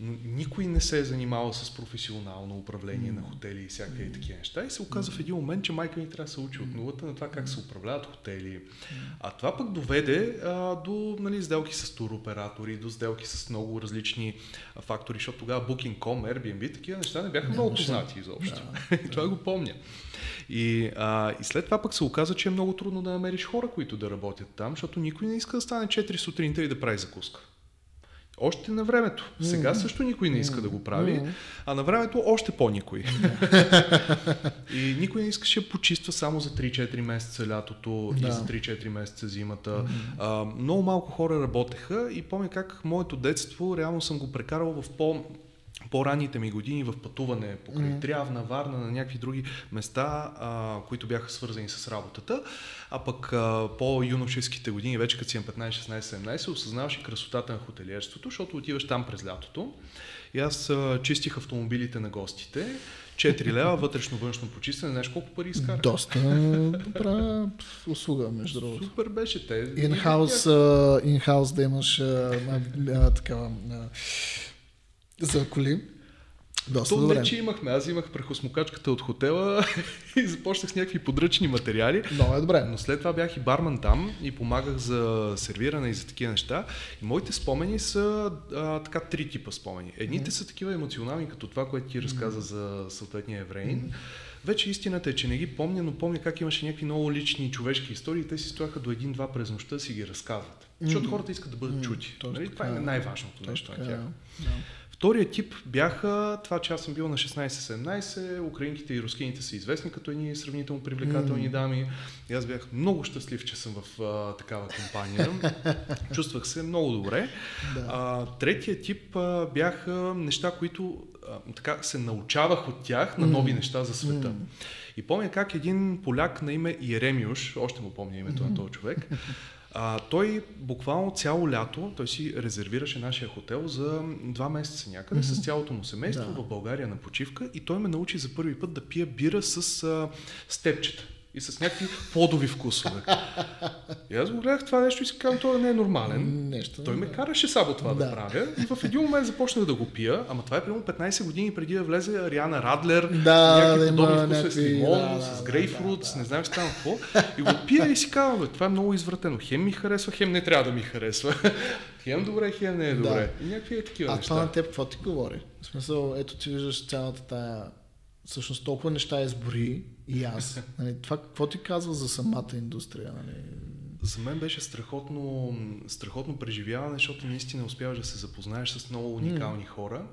но никой не се е занимавал с професионално управление mm. на хотели и всякакви mm. такива неща. И се оказа в един момент, че майка ми трябва да се учи от нулата на това как се управляват хотели. Mm. А това пък доведе а, до нали, сделки с туроператори, до сделки с много различни а, фактори, защото тогава Booking.com, Airbnb, такива неща не бяха не, много познати изобщо. Да, [laughs] и това го помня. И, а, и след това пък се оказа, че е много трудно да намериш хора, които да работят там, защото никой не иска да стане 4 сутринта и да прави закуска. Още на времето. Сега също никой не иска да го прави, а на времето още по-никой. [laughs] и никой не искаше да почиства само за 3-4 месеца лятото да. и за 3-4 месеца зимата. А, много малко хора работеха и помня как моето детство реално съм го прекарал в по по-ранните ми години в пътуване покрай mm-hmm. Трявна, Варна, на някакви други места, а, които бяха свързани с работата, а пък а, по-юношеските години, вече като си 15, 16, 17, осъзнаваш и красотата на хотелиерството, защото отиваш там през лятото. И аз а, чистих автомобилите на гостите, 4 лева [laughs] вътрешно-външно почистване, знаеш колко пари изкарах? Доста добра услуга, между другото. Супер беше те. Инхаус, in да имаш а, а, такава за коли. Доста То добре. не, че имахме. Аз имах прахосмокачката от хотела [laughs] и започнах с някакви подръчни материали. Много е добре. Но след това бях и барман там и помагах за сервиране и за такива неща. И моите спомени са а, така три типа спомени. Едните mm-hmm. са такива емоционални, като това, което ти разказа mm-hmm. за съответния евреин. Mm-hmm. Вече истината е, че не ги помня, но помня как имаше някакви много лични човешки истории и те си стояха до един-два през нощта си ги разказват. Mm-hmm. Защото хората искат да бъдат mm-hmm. чути. Нали? Това е, най-важното нещо на тях. Да. Втория тип бяха това, че аз съм бил на 16-17, украинките и рускините са известни като едни сравнително привлекателни mm. дами. И аз бях много щастлив, че съм в а, такава компания. [laughs] Чувствах се много добре. Да. А, третия тип а, бяха неща, които а, така се научавах от тях на нови mm. неща за света. Mm. И помня как един поляк на име Иеремиуш, още му помня името mm. на този човек, [laughs] а, той буквално цяло лято, той си резервираше нашия хотел за два месеца някъде mm-hmm. с цялото му семейство да. в България на почивка и той ме научи за първи път да пия бира с а, степчета и с някакви плодови вкусове. И аз го гледах това нещо и си казвам, това не е нормален. Нещо, Той ме да. караше само това да. да правя. И в един момент започнах да го пия, ама това е примерно 15 години преди да влезе Ариана Радлер, да, някакви да подобни вкусове някакви... с лимон, да, с грейпфрут, да, да, не знам какво там какво. И го пия и си казвам, това е много извратено. Хем ми харесва, хем не трябва да ми харесва. [laughs] Хем добре, хем не е добре. Да. И някакви е такива а неща. А това на теб какво ти говори? В смисъл, ето ти виждаш цялата тая всъщност толкова неща избори и аз. [laughs] Нали, това какво ти казва за самата индустрия? Нали? За мен беше страхотно, страхотно преживяване, защото наистина успяваш да се запознаеш с много уникални mm. хора.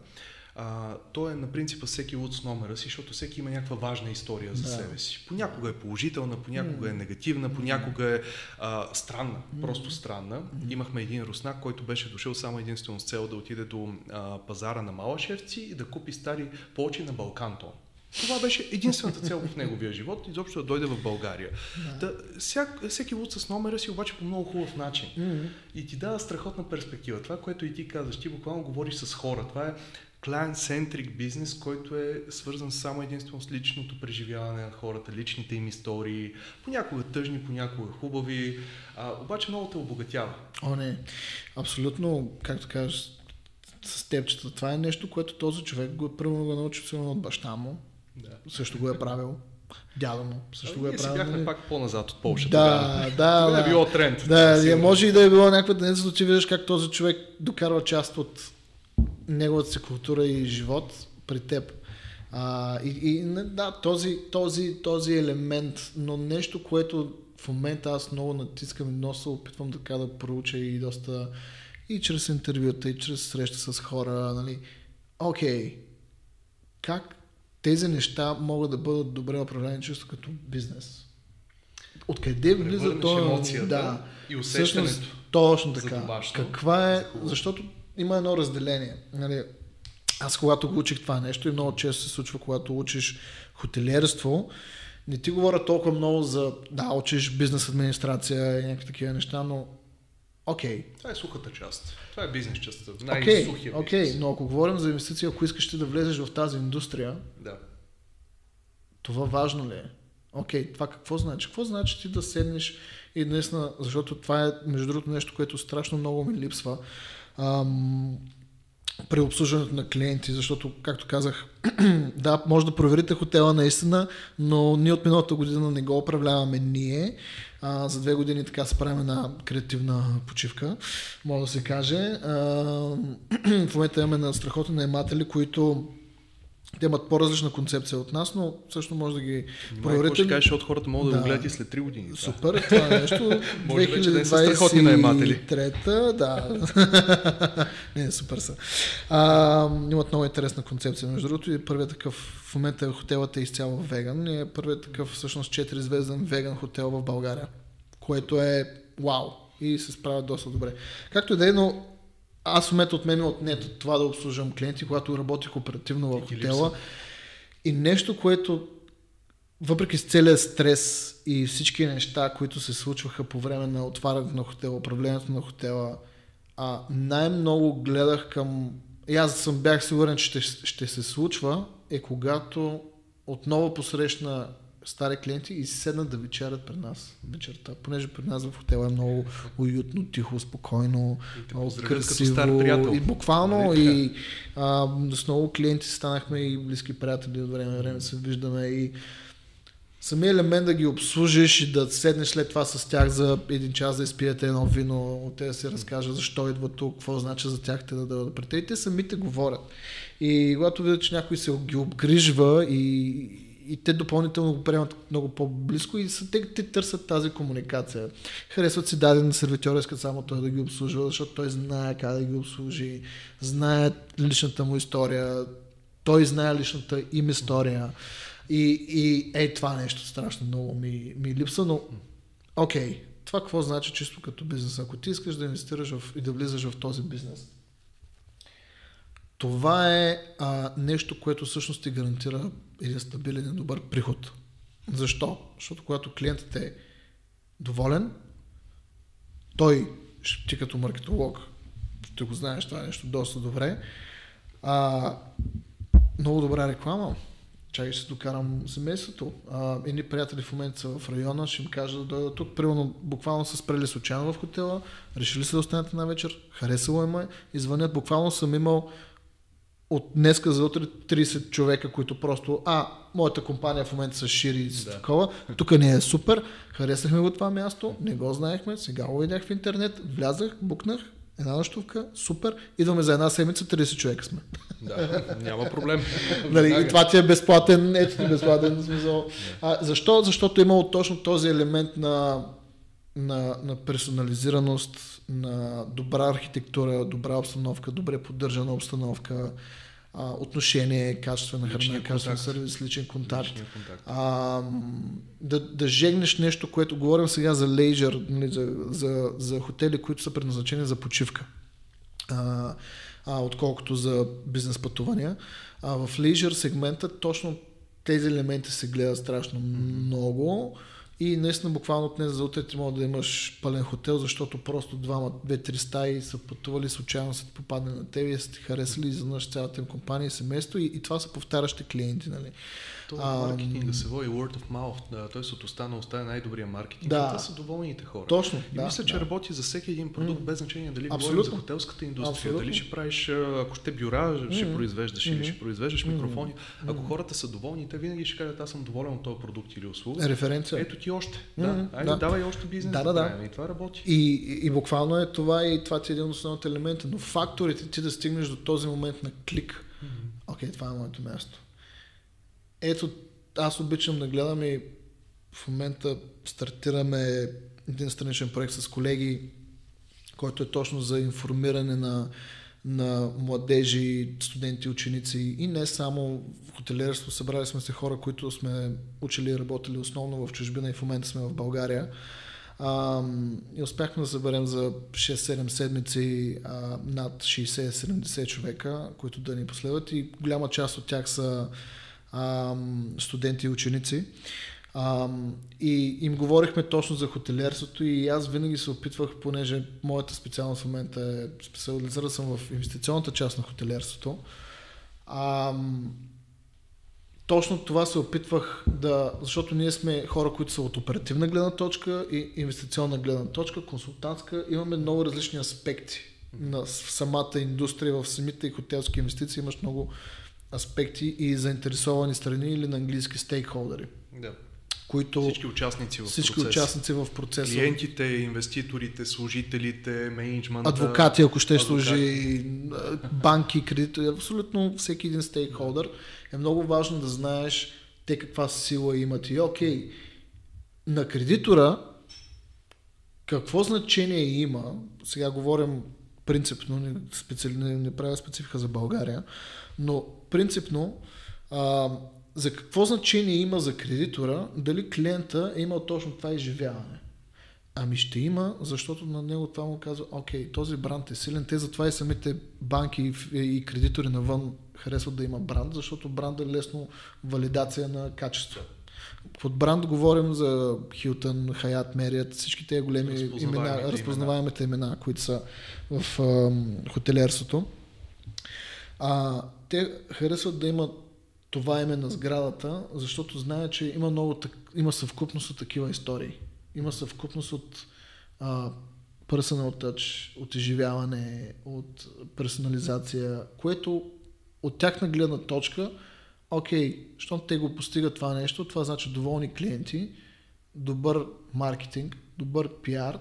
а, то е на принципа всеки луд с номера си, защото всеки има някаква важна история за Да. себе си. Понякога е положителна, понякога е негативна, понякога е а, странна, просто странна. Имахме един руснак, който беше дошъл само единствено с цел да отиде до а, пазара на Малашевци и да купи стари плочи на Балкантон. Това беше единствената цел в неговия живот, изобщо да дойде в България. Да. всяк, всеки луд с номера си обаче по много хубав начин. И ти дава страхотна перспектива. Това, което и ти казваш, ти буквално говориш с хора. Това е client-centric бизнес, който е свързан само единствено с личното преживяване на хората, личните им истории, понякога тъжни, понякога хубави, а, обаче много те обогатява. О, не. Абсолютно, както кажеш, с тебчета. Това е нещо, което този човек го е примерно го е научил от баща му. Да. Също го е правил. Дядо му също го е Ние си правил. бяхме нали? пак по-назад от Полша. Да, тогава. да, Тогава да. е било тренд. Да, Сигурно. е, може и да е било някаква днес, да ти виждаш как този човек докарва част от неговата си култура и живот при теб. А, и, и да, този, този, този елемент, но нещо, което в момента аз много натискам и се опитвам така да проуча и доста и чрез интервюта, и чрез среща с хора, нали, окей, как тези неща могат да бъдат добре управлени чисто като бизнес? Откъде влиза то? емоцията да, и усещането Всъщност, точно така. домашно, Каква е, защото има едно разделение. Нали, аз когато го учих това нещо и много често се случва, когато учиш хотелиерство, не ти говоря толкова много за да, учиш бизнес администрация и някакви такива неща, но окей, Това е сухата част. Това е бизнес частта. окей, Най-сухия окей, бизнес. но ако говорим за инвестиция, ако искаш ти да влезеш в тази индустрия, Да. това важно ли е? Окей, това какво значи? Какво значи ти да седнеш и наистина, защото това е, между другото, нещо, което страшно много ми липсва ам, при обслужването на клиенти, защото, както казах, [clears throat] да, може да проверите хотела наистина, но ние от миналата година не го управляваме ние. А, за две години така се правим една креативна почивка, може да се каже. А, [clears throat] в момента имаме на страхотни наематели, които те имат по-различна концепция от нас, но също може да ги какво проверите. ще кажеш, защото хората могат да, Да. го гледат и след 3 години. това. Супер, това е нещо. [laughs] Може вече да не са страхотни наематели. 2023, да. [laughs] не, супер са. А, имат много интересна концепция. Между другото, и първият такъв в момента хотелът е изцяло веган. И е първият такъв всъщност 4 звезден веган хотел в България, което е вау. И се справят доста добре. Както и да е, но аз в момента от мен отнето това да обслужвам клиенти, когато работих оперативно в хотела. И нещо, което въпреки с целият стрес и всички неща, които се случваха по време на отварянето на хотела, управлението на хотела, а, най-много гледах към... И аз съм бях сигурен, че ще, ще се случва, е когато отново посрещна стари клиенти и седнат да вечерят при нас вечерта. Понеже при нас в хотела е много уютно, тихо, спокойно, те много красиво. стар приятел. И буквално Нали и а, с много клиенти станахме и близки приятели от време на време се виждаме и самия елемент да ги обслужиш и да седнеш след това с тях за един час да изпиете едно вино, те да си разкажат защо идват тук, какво значи за тях те да дойдат при теб. И те самите говорят. И когато видят, че някой се ги обгрижва и, и те допълнително го приемат много по-близко и са, те, те търсят тази комуникация. Харесват си даден сервитьор, искат само той да ги обслужва, защото той знае как да ги обслужи, знае личната му история, той знае личната им история. И, и ей, това нещо страшно много ми, ми липсва, но окей, това какво значи чисто като бизнес? Ако ти искаш да инвестираш в, и да влизаш в този бизнес, това е а, нещо, което всъщност ти гарантира един стабилен и добър приход. Защо? Защото когато клиентът е доволен, той, ти като маркетолог, ще го знаеш това нещо доста добре, а, много добра реклама. Чакай ще докарам семейството. А, едни приятели в момента са в района, ще им кажа да дойдат тук. Примерно, буквално са спрели случайно в хотела, решили се да останат една вечер, харесало им е и звънят. Буквално съм имал от днеска за утре 30 човека, които просто, а, моята компания в момента се шири и с Да. такова, тук не е супер, харесахме го това място, не го знаехме, сега го видях в интернет, влязах, букнах, една нощувка, супер, идваме за една седмица, 30 човека сме. Да, няма проблем. [laughs] Нали, и това ти е безплатен, ето ти безплатен смисъл. А, защо? Защото е имало точно този елемент на, на, на персонализираност, на добра архитектура, добра обстановка, добре поддържана обстановка. а, отношение, качествена храна, качествен сервис, личен контакт. Контакт. А, да, да жегнеш нещо, което говорим сега за лейжър, нали, за, за, за хотели, които са предназначени за почивка, а, а, отколкото за бизнес пътувания. А в лейжър сегмента точно тези елементи се гледат страшно много и наистина буквално от днес за утре ти може да имаш пълен хотел, защото просто двама, две-три стаи са пътували, случайно са ти попаднали на тебе са ти харесали изведнъж цялата им компания и семейство и, и това са повтарящи клиенти. Нали? То А, маркетинг да се води word of mouth, да, се от уста на уста е най-добрия маркетинг. Да. Това са доволните хора. Точно, И да, мисля, че да. работи за всеки един продукт, без значение дали говорим Абсолютно. за хотелската индустрия, Абсолютно. дали ще правиш, ако ще бюра, ще Мгм. произвеждаш или Мгм. ще произвеждаш Мгм. микрофони. Ако Мгм. хората са доволни, те винаги ще кажат, аз съм доволен от този продукт или услуга. Референция. Ето ти още. Мгм, Да, айде, да. давай още бизнес Да, да, да. И това работи. И, и, и буквално е това и това ти е един от основните елементи. Но факторите ти да стигнеш до този момент на клик. Окей, това е моето място. Ето, аз обичам да гледам и в момента стартираме един страничен проект с колеги, който е точно за информиране на, на младежи, студенти, ученици и не само в хотелиерство. Събрали сме се хора, които сме учили и работили основно в чужбина и в момента сме в България. А, и успяхме да съберем за 6-7 седмици а, над 60-70 човека, които да ни последват и голяма част от тях са студенти и ученици. И им говорихме точно за хотелиерството и аз винаги се опитвах, понеже моята специалност в момента е специализирана съм в инвестиционната част на хотелиерството. Точно това се опитвах да, защото ние сме хора, които са от оперативна гледна точка и инвестиционна гледна точка, консултантска, имаме много различни аспекти на самата индустрия, в самите хотелски инвестиции имаш много аспекти и заинтересовани страни или на английски стейкхолдери, Да. които Всички участници в всички процеса. участници в процеса. Клиентите, инвеститорите, служителите, менеджмента. адвокати, ако ще адвокати. служи, банки, кредитори, абсолютно всеки един стейкхолдър е много важно да знаеш те каква сила имат. И окей, на кредитора какво значение има, сега говорим принципно, не, специали, не, не правя специфика за България, но принципно а, за какво значение има за кредитора дали клиента е имал точно това изживяване. Ами ще има, защото на него това му казва, окей, този бранд е силен, те затова и самите банки и, кредитори навън харесват да има бранд, защото бранд е лесно валидация на качество. Под бранд говорим за Хилтън, Хаят, Мерият, всички тези големи имена, разпознаваемите имена, които са в ам, хотелиерството. А, те харесват да имат това име на сградата, защото знаят, че има много има съвкупност от такива истории. Има съвкупност от а, personal touch, от изживяване, от персонализация, което от тяхна гледна точка, окей, щом те го постигат това нещо, това значи доволни клиенти, добър маркетинг, добър пиар,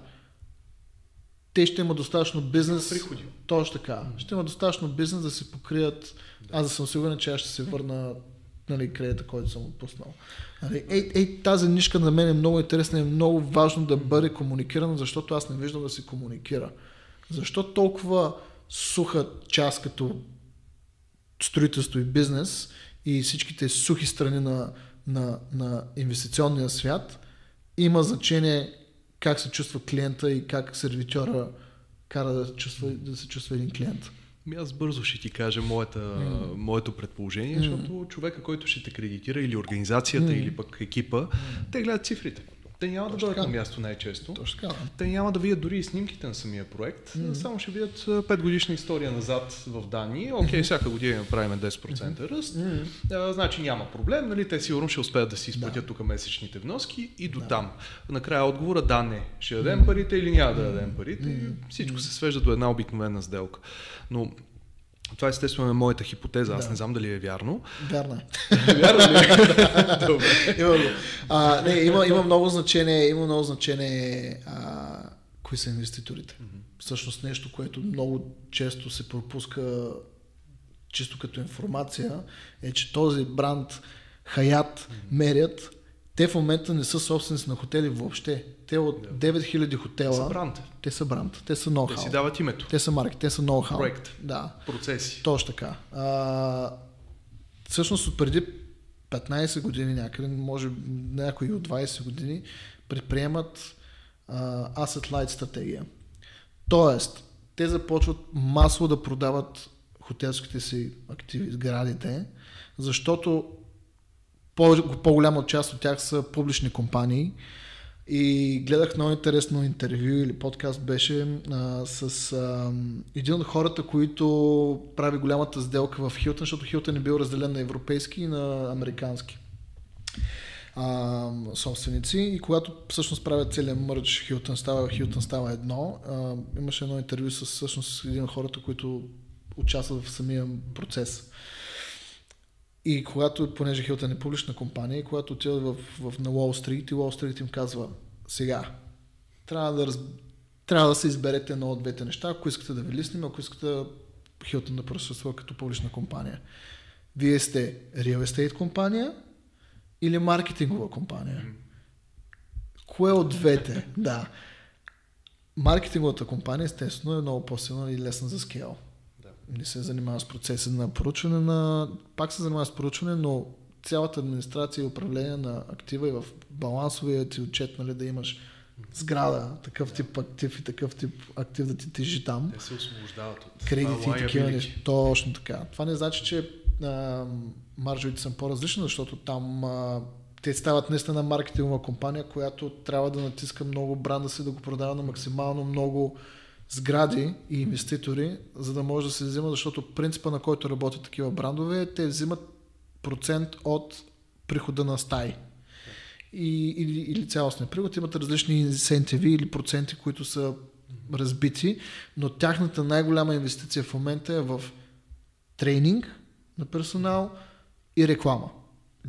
те ще имат достатъчно бизнес. Приходи. Точно така. Ще има достатъчно бизнес да се покрият. Аз да съм сигурен, че аз ще се върна нали, кредита, който съм отпуснал. Нали, ей, ей, тази нишка на мен е много интересна и е много важно да бъде комуникирана, защото аз не виждам да се комуникира. Защо толкова суха част като строителство и бизнес и всичките сухи страни на, на, на инвестиционния свят има значение как се чувства клиента и как сервитьора кара да, чувства, да се чувства един клиент. Ми аз бързо ще ти кажа моята, mm. моето предположение, Mm. защото човека, който ще те кредитира или организацията, Mm. или пък екипа, те гледат цифрите. Те няма да Точно дойдат така. на място най-често. Точно така. Те няма да видят дори и снимките на самия проект, Мгм. само ще видят 5 годишна история назад в данни. Окей, всяка година правим 10% ръст. М. А, значи няма проблем, нали? Те сигурно ще успеят да си изплатят тук месечните вноски и до Да. там. Накрая отговора да, не. Ще дадем парите или няма да дадем парите. И всичко се свежда до една обикновена сделка. Но това естествено е моята хипотеза, аз Да. не знам дали е вярно. Вярно е. [laughs] Вярно ли? е? [laughs] Добре. има, го. а, не, има, има [laughs] много значение, има много значение а, кои са инвеститорите. Всъщност нещо, което много често се пропуска чисто като информация, е, че този бранд Хаят мерят те в момента не са собственици на хотели въобще. Те от Да. 9000 хотела. Са бранд. Те са бранд. Те са Те ноу-хау. си дават името. Те са марки, те са ноу-хау. Проект. Да. Процеси. Точно така. А, всъщност от преди 15 години някъде, може някои от 20 години, предприемат а, Asset Light стратегия. Тоест, те започват масово да продават хотелските си активи, сградите, защото по- по-голяма част от тях са публични компании и гледах много интересно интервю или подкаст беше а, с а, един от хората, които прави голямата сделка в Хилтън, защото Хилтън е бил разделен на европейски и на американски а, собственици и когато всъщност правят целият мърч Хилтън става, Хилтън става едно, а, имаше едно интервю с всъщност един от хората, които участват в самия процес. И когато, понеже Хилтън е публична компания, и когато отиват в, в, на Уолл Стрит и Уолл Стрит им казва сега, трябва да, раз, трябва да се изберете едно от двете неща, ако искате да ви лиснем, ако искате Хилтън да присъства като публична компания. Вие сте real estate компания или маркетингова компания. Кое от двете? [laughs] да. Маркетинговата компания естествено е много по-силна и лесна за скейл. Не се занимава с процеса на поручване на... Пак се занимава с поручване, но цялата администрация и управление на актива и в балансовия ти отчет, нали, да имаш сграда, такъв тип актив и такъв тип актив да ти тежи там Те се освобождават от кредити и такива неща. Точно така. Това не значи, че а, маржовите са по-различни, защото там а, те стават наистина маркетингова компания, която трябва да натиска много бранда си, да го продава на максимално много сгради и инвеститори, за да може да се взима, защото принципа на който работят такива брандове, те взимат процент от прихода на стаи. И, или, или цялостния приход. Имат различни инсентиви или проценти, които са разбити, но тяхната най-голяма инвестиция в момента е в тренинг на персонал и реклама.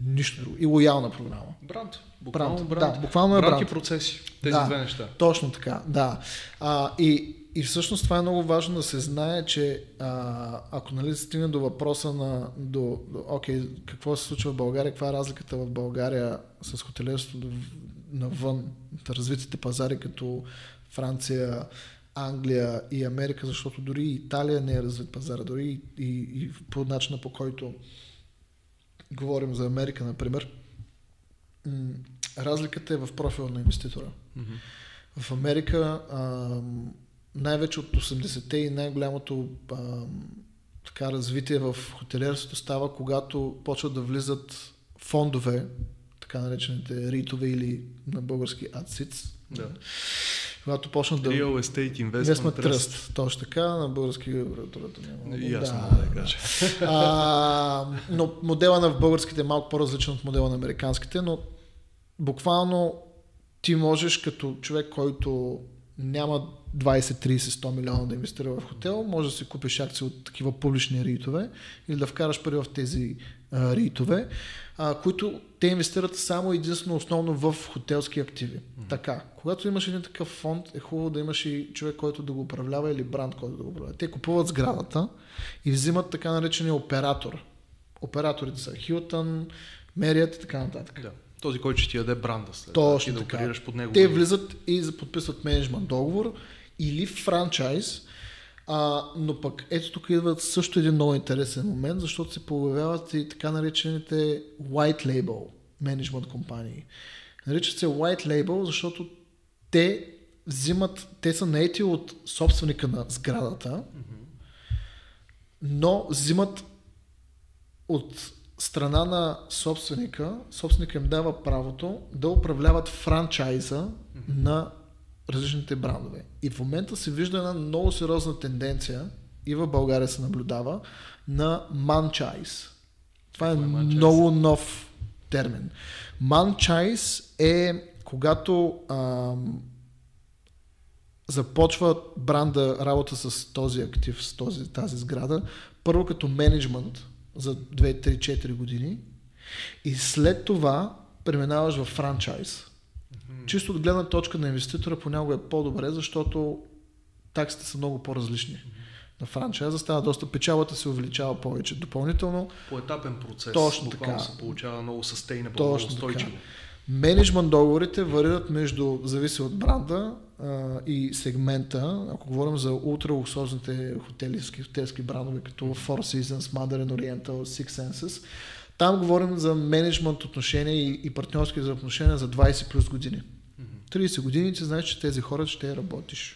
Нищо друго. И лоялна програма. Бранд. Буквално Бранд. бранд. Да, буквално е бранд. бранд. и процеси. Тези Да. две неща. Точно така, да. А, и, и всъщност това е много важно да се знае, че а, ако нали стигне до въпроса на до, до, окей, какво се случва в България, каква е разликата в България с хотелierството навън, от развитите пазари като Франция, Англия и Америка, защото дори и Италия не е развит пазар, дори и, и, и по начина по който говорим за Америка, например, разликата е в профила на инвеститора. Мгм. В Америка а, най-вече от 80-те и най-голямото а, така, развитие в хотелиерството става, когато почват да влизат фондове, така наречените ритове или на български АДСИЦ. Да. Когато почнат да... Real Estate Investment, Trust. Trust. Точно така, на български абревиатурата няма. И аз Да, мога кажа. [laughs] а, но модела на българските е малко по-различен от модела на американските, но буквално ти можеш като човек, който няма 20, 30, 100 милиона да инвестира в хотел, може да си купиш акции от такива публични ритове или да вкараш пари в тези а, ритове, а, които те инвестират само единствено основно в хотелски активи. Mm-hmm. Така, когато имаш един такъв фонд, е хубаво да имаш и човек, който да го управлява или бранд, който да го управлява. Те купуват сградата и взимат така наречения оператор. Операторите са Hilton, Marriott и така нататък. Да. Този, който ще ти даде бранда след Точно ти да така. оперираш под него. Те влизат и подписват менеджмент договор или франчайз, а, но пък ето тук идва също един много интересен момент, защото се появяват и така наречените white label менеджмент компании. Наричат се white label, защото те взимат, те са наети от собственика на сградата, но взимат от страна на собственика, собственика им дава правото да управляват франчайза на различните брандове. И в момента се вижда една много сериозна тенденция и в България се наблюдава на манчайз. Това е е манчайз? много нов термин. Манчайз е когато ам, започва бранда работа с този актив, с този, тази сграда, първо като менеджмент за 2, 3, 4 години и след това преминаваш в франчайз. Чисто от гледна точка на инвеститора понякога е по-добре, защото таксите са много по-различни. На франчайза става доста печалата се увеличава повече. Допълнително Поетапен процес. Точно така. се получава много sustainable, Точно устойчиво. Менеджмент договорите варират между, зависи от бранда а, и сегмента. Ако говорим за ултралуксозните хотелски, хотелски брандове, като Four Seasons, Mandarin Oriental, Six Senses, там говорим за менеджмент отношения и, и партньорски отношения за 20 плюс години. 30 години ти знаеш, че тези хора ще работиш.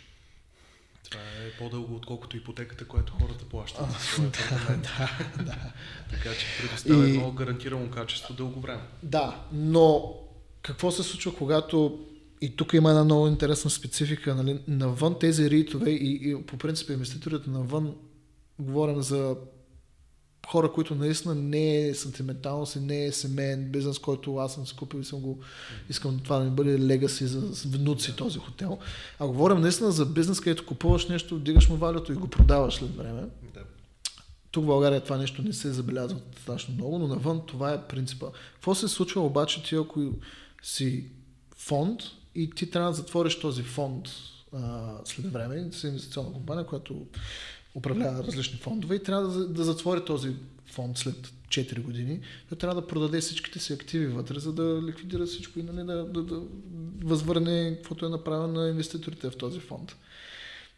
Това е по-дълго, отколкото ипотеката, която хората плащат за своя [laughs] да, да, да. Така че предоставя И- едно гарантирано качество дълго време. Да, но какво се случва, когато и тук има една много интересна специфика, нали, навън тези ритове и, и по принцип инвеститорите навън говорим за хора, които наистина не е сантименталност и не е семейен бизнес, който аз съм си купил и съм го искам това да ми бъде легаси за внуци този хотел. А говорим наистина за бизнес, където купуваш нещо, вдигаш му валюто и го продаваш след време. Да. Тук в България това нещо не се забелязва достатъчно много, но навън това е принципа. Какво се случва обаче ти, ако си фонд и ти трябва да затвориш този фонд а, след време, с инвестиционна компания, която управлява различни фондове и трябва да, да затвори този фонд след 4 години, той трябва да продаде всичките си активи вътре, за да ликвидира всичко и нали, да, да, да възвърне каквото е направено на инвеститорите в този фонд.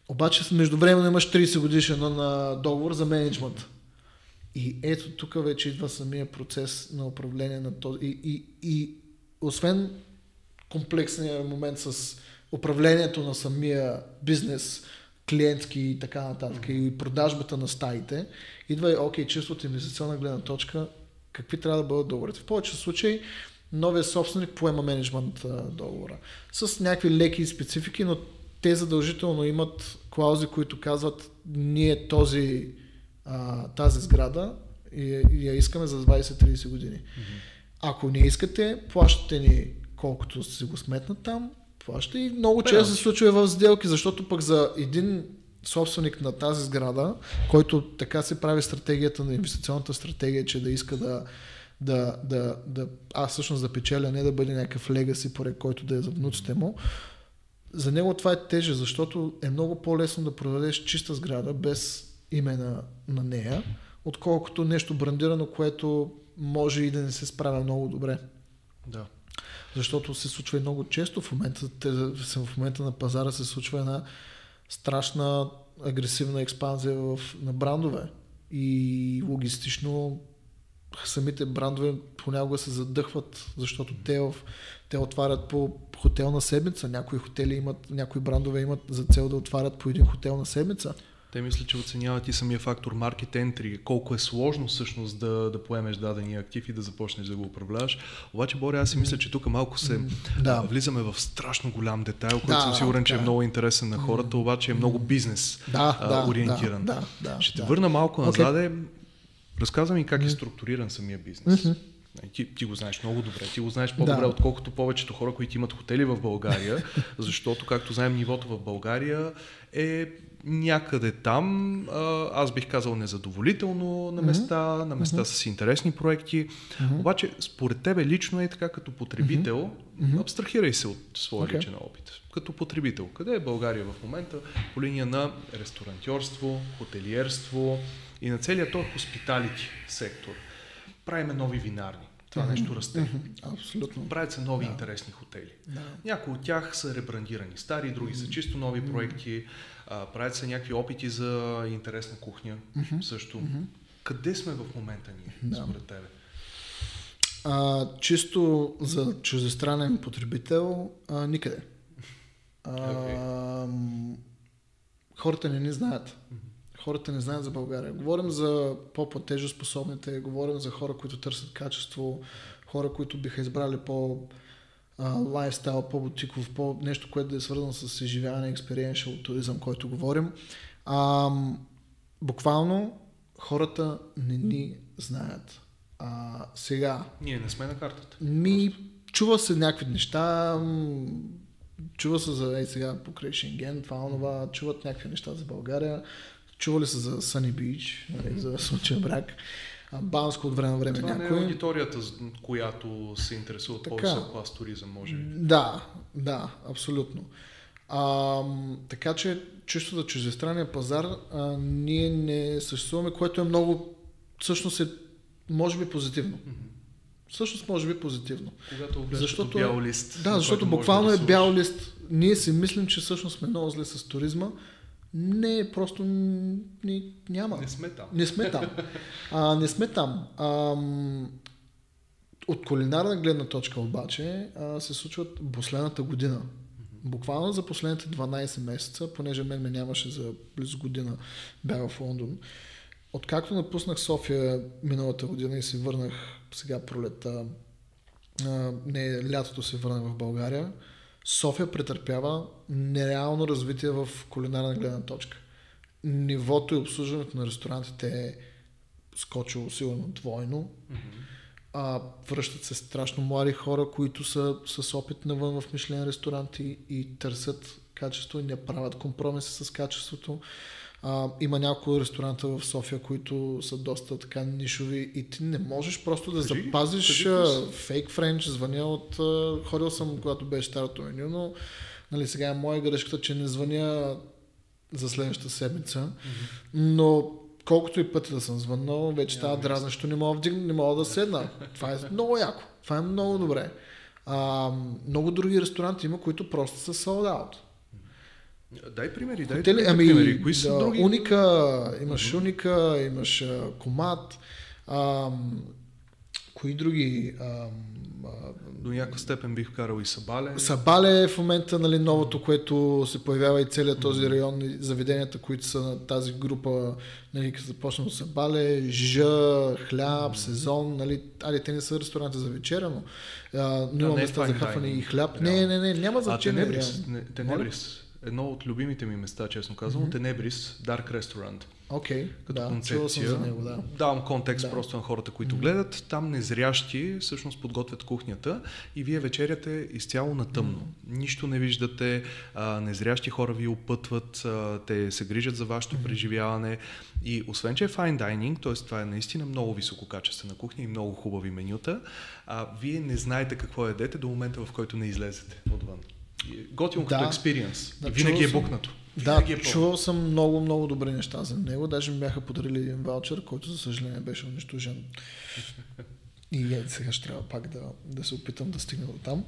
Обаче междувременно имаш 30 годишен на договор за менеджмент. И ето тук вече идва самия процес на управление на този. И, и, и освен комплексния момент с управлението на самия бизнес, клиентски и така нататък, и продажбата на стаите, идва и, окей, чисто от инвестиционна гледна точка, какви трябва да бъдат договорите. В повечето случаи новия собственик поема менеджмент договора. С някакви леки специфики, но те задължително имат клаузи, които казват ние този, а, тази сграда и, и я искаме за 20-30 години. Ако не искате, плащате ни колкото си го сметнат там, плаща и много често се случва в сделки, защото пък за един собственик на тази сграда, който така се прави стратегията на инвестиционната стратегия, че да иска да, да, да, да а всъщност да печеля, не да бъде някакъв легаси, поред който да е за внуците му, за него това е теже, защото е много по-лесно да продадеш чиста сграда без име на, на нея, отколкото нещо брандирано, което може и да не се справя много добре. Да. Защото се случва и много често в момента, в момента на пазара се случва една страшна агресивна експанзия в, на брандове. И логистично самите брандове понякога се задъхват, защото те, в, те отварят по хотел на седмица. Някои хотели имат, някои брандове имат за цел да отварят по един хотел на седмица. Те мисля, че оценяват и самия фактор market entry, колко е сложно всъщност да, да поемеш дадения актив и да започнеш да го управляваш. Обаче, Боря, аз си мисля, че тук малко се Да. влизаме в страшно голям детайл, който Да, съм сигурен, че е да. много интересен на хората, обаче е много бизнес Да, а, да, ориентиран. да, да, да, Ще те да. върна малко назаде. Разказвам ми как е структуриран самия бизнес. Нали, Ти, ти го знаеш много добре. Ти го знаеш по-добре, Да. отколкото повечето хора, които имат хотели в България, [laughs] защото, както знаем, нивото в България е някъде там, аз бих казал незадоволително на места, на места с интересни проекти. Обаче, според тебе лично е така като потребител, абстрахирай се от своя Окей. личен опит. Като потребител, къде е България в момента по линия на ресторантьорство, хотелиерство и на целият този хоспиталити сектор? Правиме нови винарни. Това нещо расте. Абсолютно. Правят се нови интересни хотели. Да. Някои от тях са ребрандирани стари, други са чисто нови проекти. А, правят се някакви опити за интересна кухня също. Къде сме в момента ние, Да. според тебе? А, чисто за чуждестранен потребител, а, никъде. А, м, хората не ни знаят. Хората не знаят за България. Говорим за по-платежоспособните, говорим за хора, които търсят качество, хора, които биха избрали по лайфстайл, по-бутиков, по нещо, което да е свързано с изживяване, experiential туризъм, който говорим. А, буквално хората не ни знаят. А, сега, Ние не сме на картата. ми, чува се някакви неща, чува се за, ей сега, покрай Шенген, това, онова, чуват някакви неща за България, чували са за Sunny Beach, нали, за случая брак, Банско от време на време Това не е някой. аудиторията, която се интересува от по-висок клас туризъм, може би. Да, да, абсолютно. А, така че, чисто за чуждестранния пазар, а, ние не съществуваме, което е много, всъщност е, може би позитивно. Всъщност може би позитивно. Когато Защото- бял лист. Да, защото буквално да е бял лист. Ние си мислим, че всъщност сме много зле с туризма. Не, просто н- ни, няма. Не сме там. Не сме там. А, не сме там. Ам, от кулинарна гледна точка обаче а, се случват последната година. Буквално за последните 12 месеца, понеже мен ме нямаше за близо година, бях в Лондон. Откакто напуснах София миналата година и се върнах сега пролета, а, не, лятото се върнах в България, София претърпява нереално развитие в кулинарна гледна точка. Нивото и обслужването на ресторантите е скочило сигурно двойно. А, връщат се страшно млади хора, които са с опит навън в Мишлен ресторанти и търсят качество и не правят компромиси с качеството. А, има няколко ресторанта в София, които са доста така нишови и ти не можеш просто да Кажи, запазиш кажи, фейк френч, звъня от... Ходил съм, когато беше старото меню, но нали, сега е моя грешката, че не звъня за следващата седмица. Но колкото и пъти да съм звъннал, вече Няма става дразнещо, не мога вдигна, не мога да седна. Това е много яко. Това е много добре. А, много други ресторанти има, които просто са sold out. Дай примери, дай Хотели, ами, примери. Кои са да, други? Уника, имаш Уника, имаш а, Комат, ам, кои други? Ам, а, До някаква степен бих вкарал и Сабале. Сабале е в момента нали, новото, което се появява и целият този район, и заведенията, които са на тази група, нали, като започна от Сабале, жижа, хляб, сезон, нали, али те не са ресторанти за вечеря, но, а, но има е места за хапване и хляб. Не, не, не, няма А значение. Тенебрис, реално. не, Тенебрис, едно от любимите ми места, честно казвам, Тенебрис, Dark Restaurant. Окей, Като да, концепция. съм за него, да. Давам контекст Да. просто на хората, които гледат. Там незрящи всъщност подготвят кухнята и вие вечеряте изцяло на тъмно. Нищо не виждате, а, незрящи хора ви опътват, а, те се грижат за вашето преживяване и освен, че е fine dining, т.е. това е наистина много висококачествена кухня и много хубави менюта, а, вие не знаете какво ядете до момента, в който не излезете отвън. Е Готино като Да. експириенс. Да, И винаги е букнато. Да, е чувал съм много, много добри неща за него. Даже ми бяха подарили един ваучер, който за съжаление беше унищожен. И е, сега ще трябва пак да, да се опитам да стигна до там.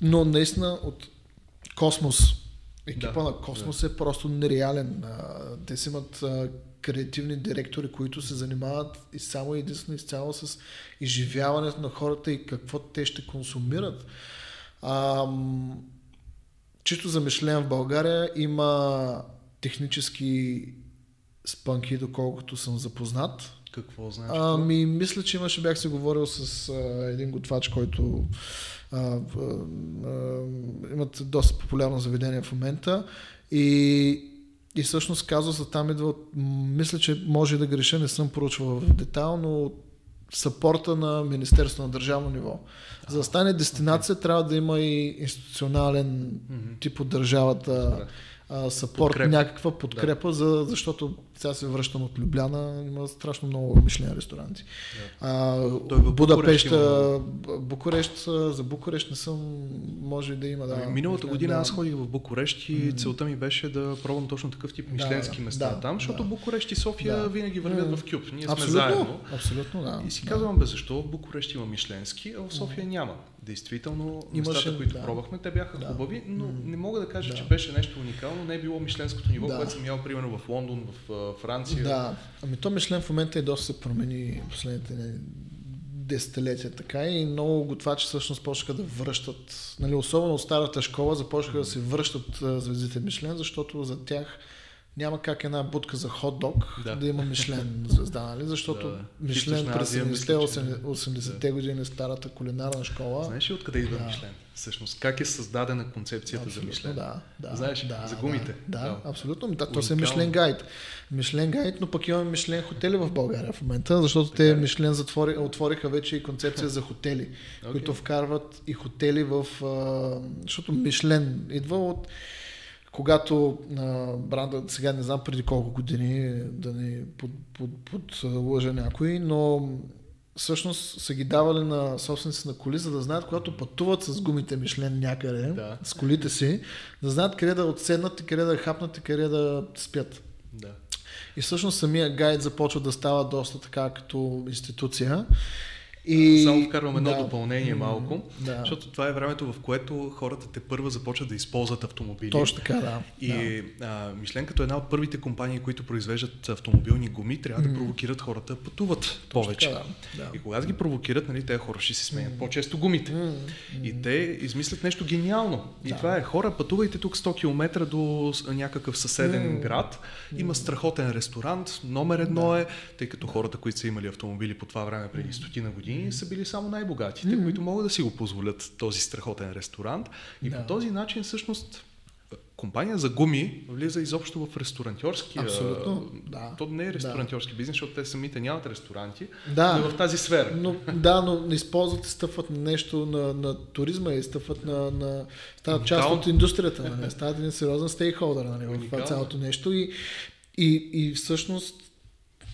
Но наистина от Космос, екипа Да, на Космос е просто нереален. Те си имат креативни директори, които се занимават и само единствено изцяло с изживяването на хората и какво те ще консумират. Ам, чисто за Мишлен в България има технически спънки, доколкото съм запознат. Какво значи? Ами, мисля, че имаше, бях се говорил с а, един готвач, който а, а, а, имат доста популярно заведение в момента и, и всъщност казусът там идва от, мисля, че може да греша, не съм проучвал в детайл, но от съпорта на Министерство на държавно ниво. За да стане дестинация, трябва да има и институционален тип от държавата Добре. А, съпорт, Подкрепа. някаква подкрепа, за, защото сега се връщам от Любляна, има страшно много мишлени ресторанти. А, Той в Букурещ Будапешта, Букурещ, за Букурещ не съм, може да има, да. Ами, Миналата Мишлен, година да. аз ходих в Букурещ и целта ми беше да пробвам точно такъв тип мишленски да, места да, там, защото да. Букурещ и София Да. винаги вървят М. в кюб. Ние сме Абсолютно, заедно. абсолютно, да. И си да. казвам, бе, защо в Букурещ има мишленски, а в София няма. Действително, Имаше, местата, които да. пробвахме, те бяха Да. хубави, но М. не мога да кажа, Да. че беше нещо уникално. Не е било мишленското ниво, Да. което съм ял примерно в Лондон, в а, Франция. Да, ами то Мишлен в момента и доста се промени последните не, десетилетия така и много готвачи всъщност почнаха да връщат, нали, особено от старата школа започнаха да се връщат звездите Мишлен, защото за тях няма как една будка за хот-дог да, Да. да има Мишлен звезда, нали? защото Да. Мишлен през Азия, 70-те, мисля, че- 80-те години старата кулинарна школа. Знаеш ли откъде идва Да. Мишлен? Всъщност, как е създадена концепцията за Абсолютно, Мишлен? Да, да, Знаеш, да, за гумите. Да, да, Да. абсолютно. Да, то се е. Мишлен гайд. Мишлен гайд, но пък имаме Мишлен хотели в България в момента, защото Така те е. Мишлен затвори, отвориха вече и концепция за хотели, [laughs] Окей. които вкарват и хотели в... Защото Мишлен идва от когато а, бранда, сега не знам преди колко години, да ни под, под, под, някой, но всъщност са ги давали на собственици на коли, за да знаят, когато пътуват с гумите Мишлен някъде, Да. с колите си, да знаят къде да отседнат и къде да хапнат и къде да спят. Да. И всъщност самия гайд започва да става доста така като институция. И... Само вкарвам едно да. допълнение малко, да. защото това е времето, в което хората те първа започват да използват автомобили. Точно така, да. И да. Мишлен като една от първите компании, които произвеждат автомобилни гуми, трябва да провокират хората да пътуват Точно повече. Така, да. Да. И когато ги провокират, нали, те хора ще си сменят mm. по-често гумите. Mm. И те измислят нещо гениално. И да. това е хора, пътувайте тук 100 км до някакъв съседен mm. град. Има страхотен ресторант, номер едно да. е, тъй като хората, които са имали автомобили по това време преди стотина години, са били само най-богатите, mm-hmm. които могат да си го позволят този страхотен ресторант. И да. по този начин всъщност компания за гуми влиза изобщо в ресторантьорски. Абсолютно, да. То не е ресторантьорски да. бизнес, защото те самите нямат ресторанти, да, но е в тази сфера. Но, да, но не използват и стъпват на нещо на, на туризма и стъпват на, на стават част от индустрията, нали? стават един сериозен стейкхолдър нали? в цялото нещо и, и, и всъщност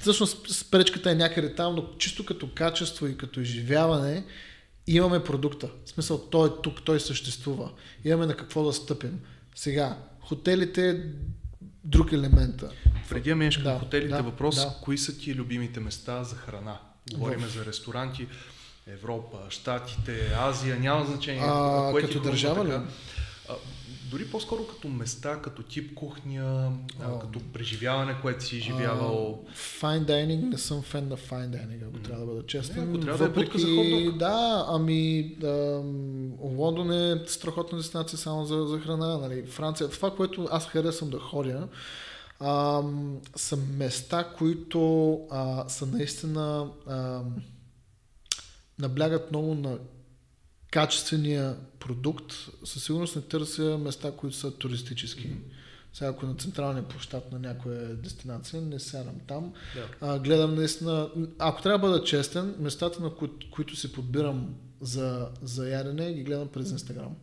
всъщност спречката е някъде там, но чисто като качество и като изживяване имаме продукта. В смисъл, той е тук, той съществува. Имаме на какво да стъпим. Сега, хотелите е друг елемент. Преди да минеш да, хотелите, да, въпрос, да. кои са ти любимите места за храна? Говорим в... за ресторанти, Европа, Штатите, Азия, няма значение. А, кое като държава ли? Дори по-скоро като места, като тип кухня, а, като преживяване, което си изживявал. Fine dining, не съм фен на fine dining, ако mm. трябва да бъда честен. Не, ако трябва Въпреки, да е за Да, ами да, Лондон е страхотна дестинация само за, за храна. Нали. Франция, това, което аз харесвам да ходя, а, са места, които а, са наистина а, наблягат много на качествения продукт, със сигурност не търся места, които са туристически. Mm-hmm. Сега ако на централния площад на някоя дестинация, не сядам там. Yeah. А, гледам наистина, ако трябва да бъда честен, местата, на кои, които си подбирам за, за ядене, ги гледам през Инстаграм.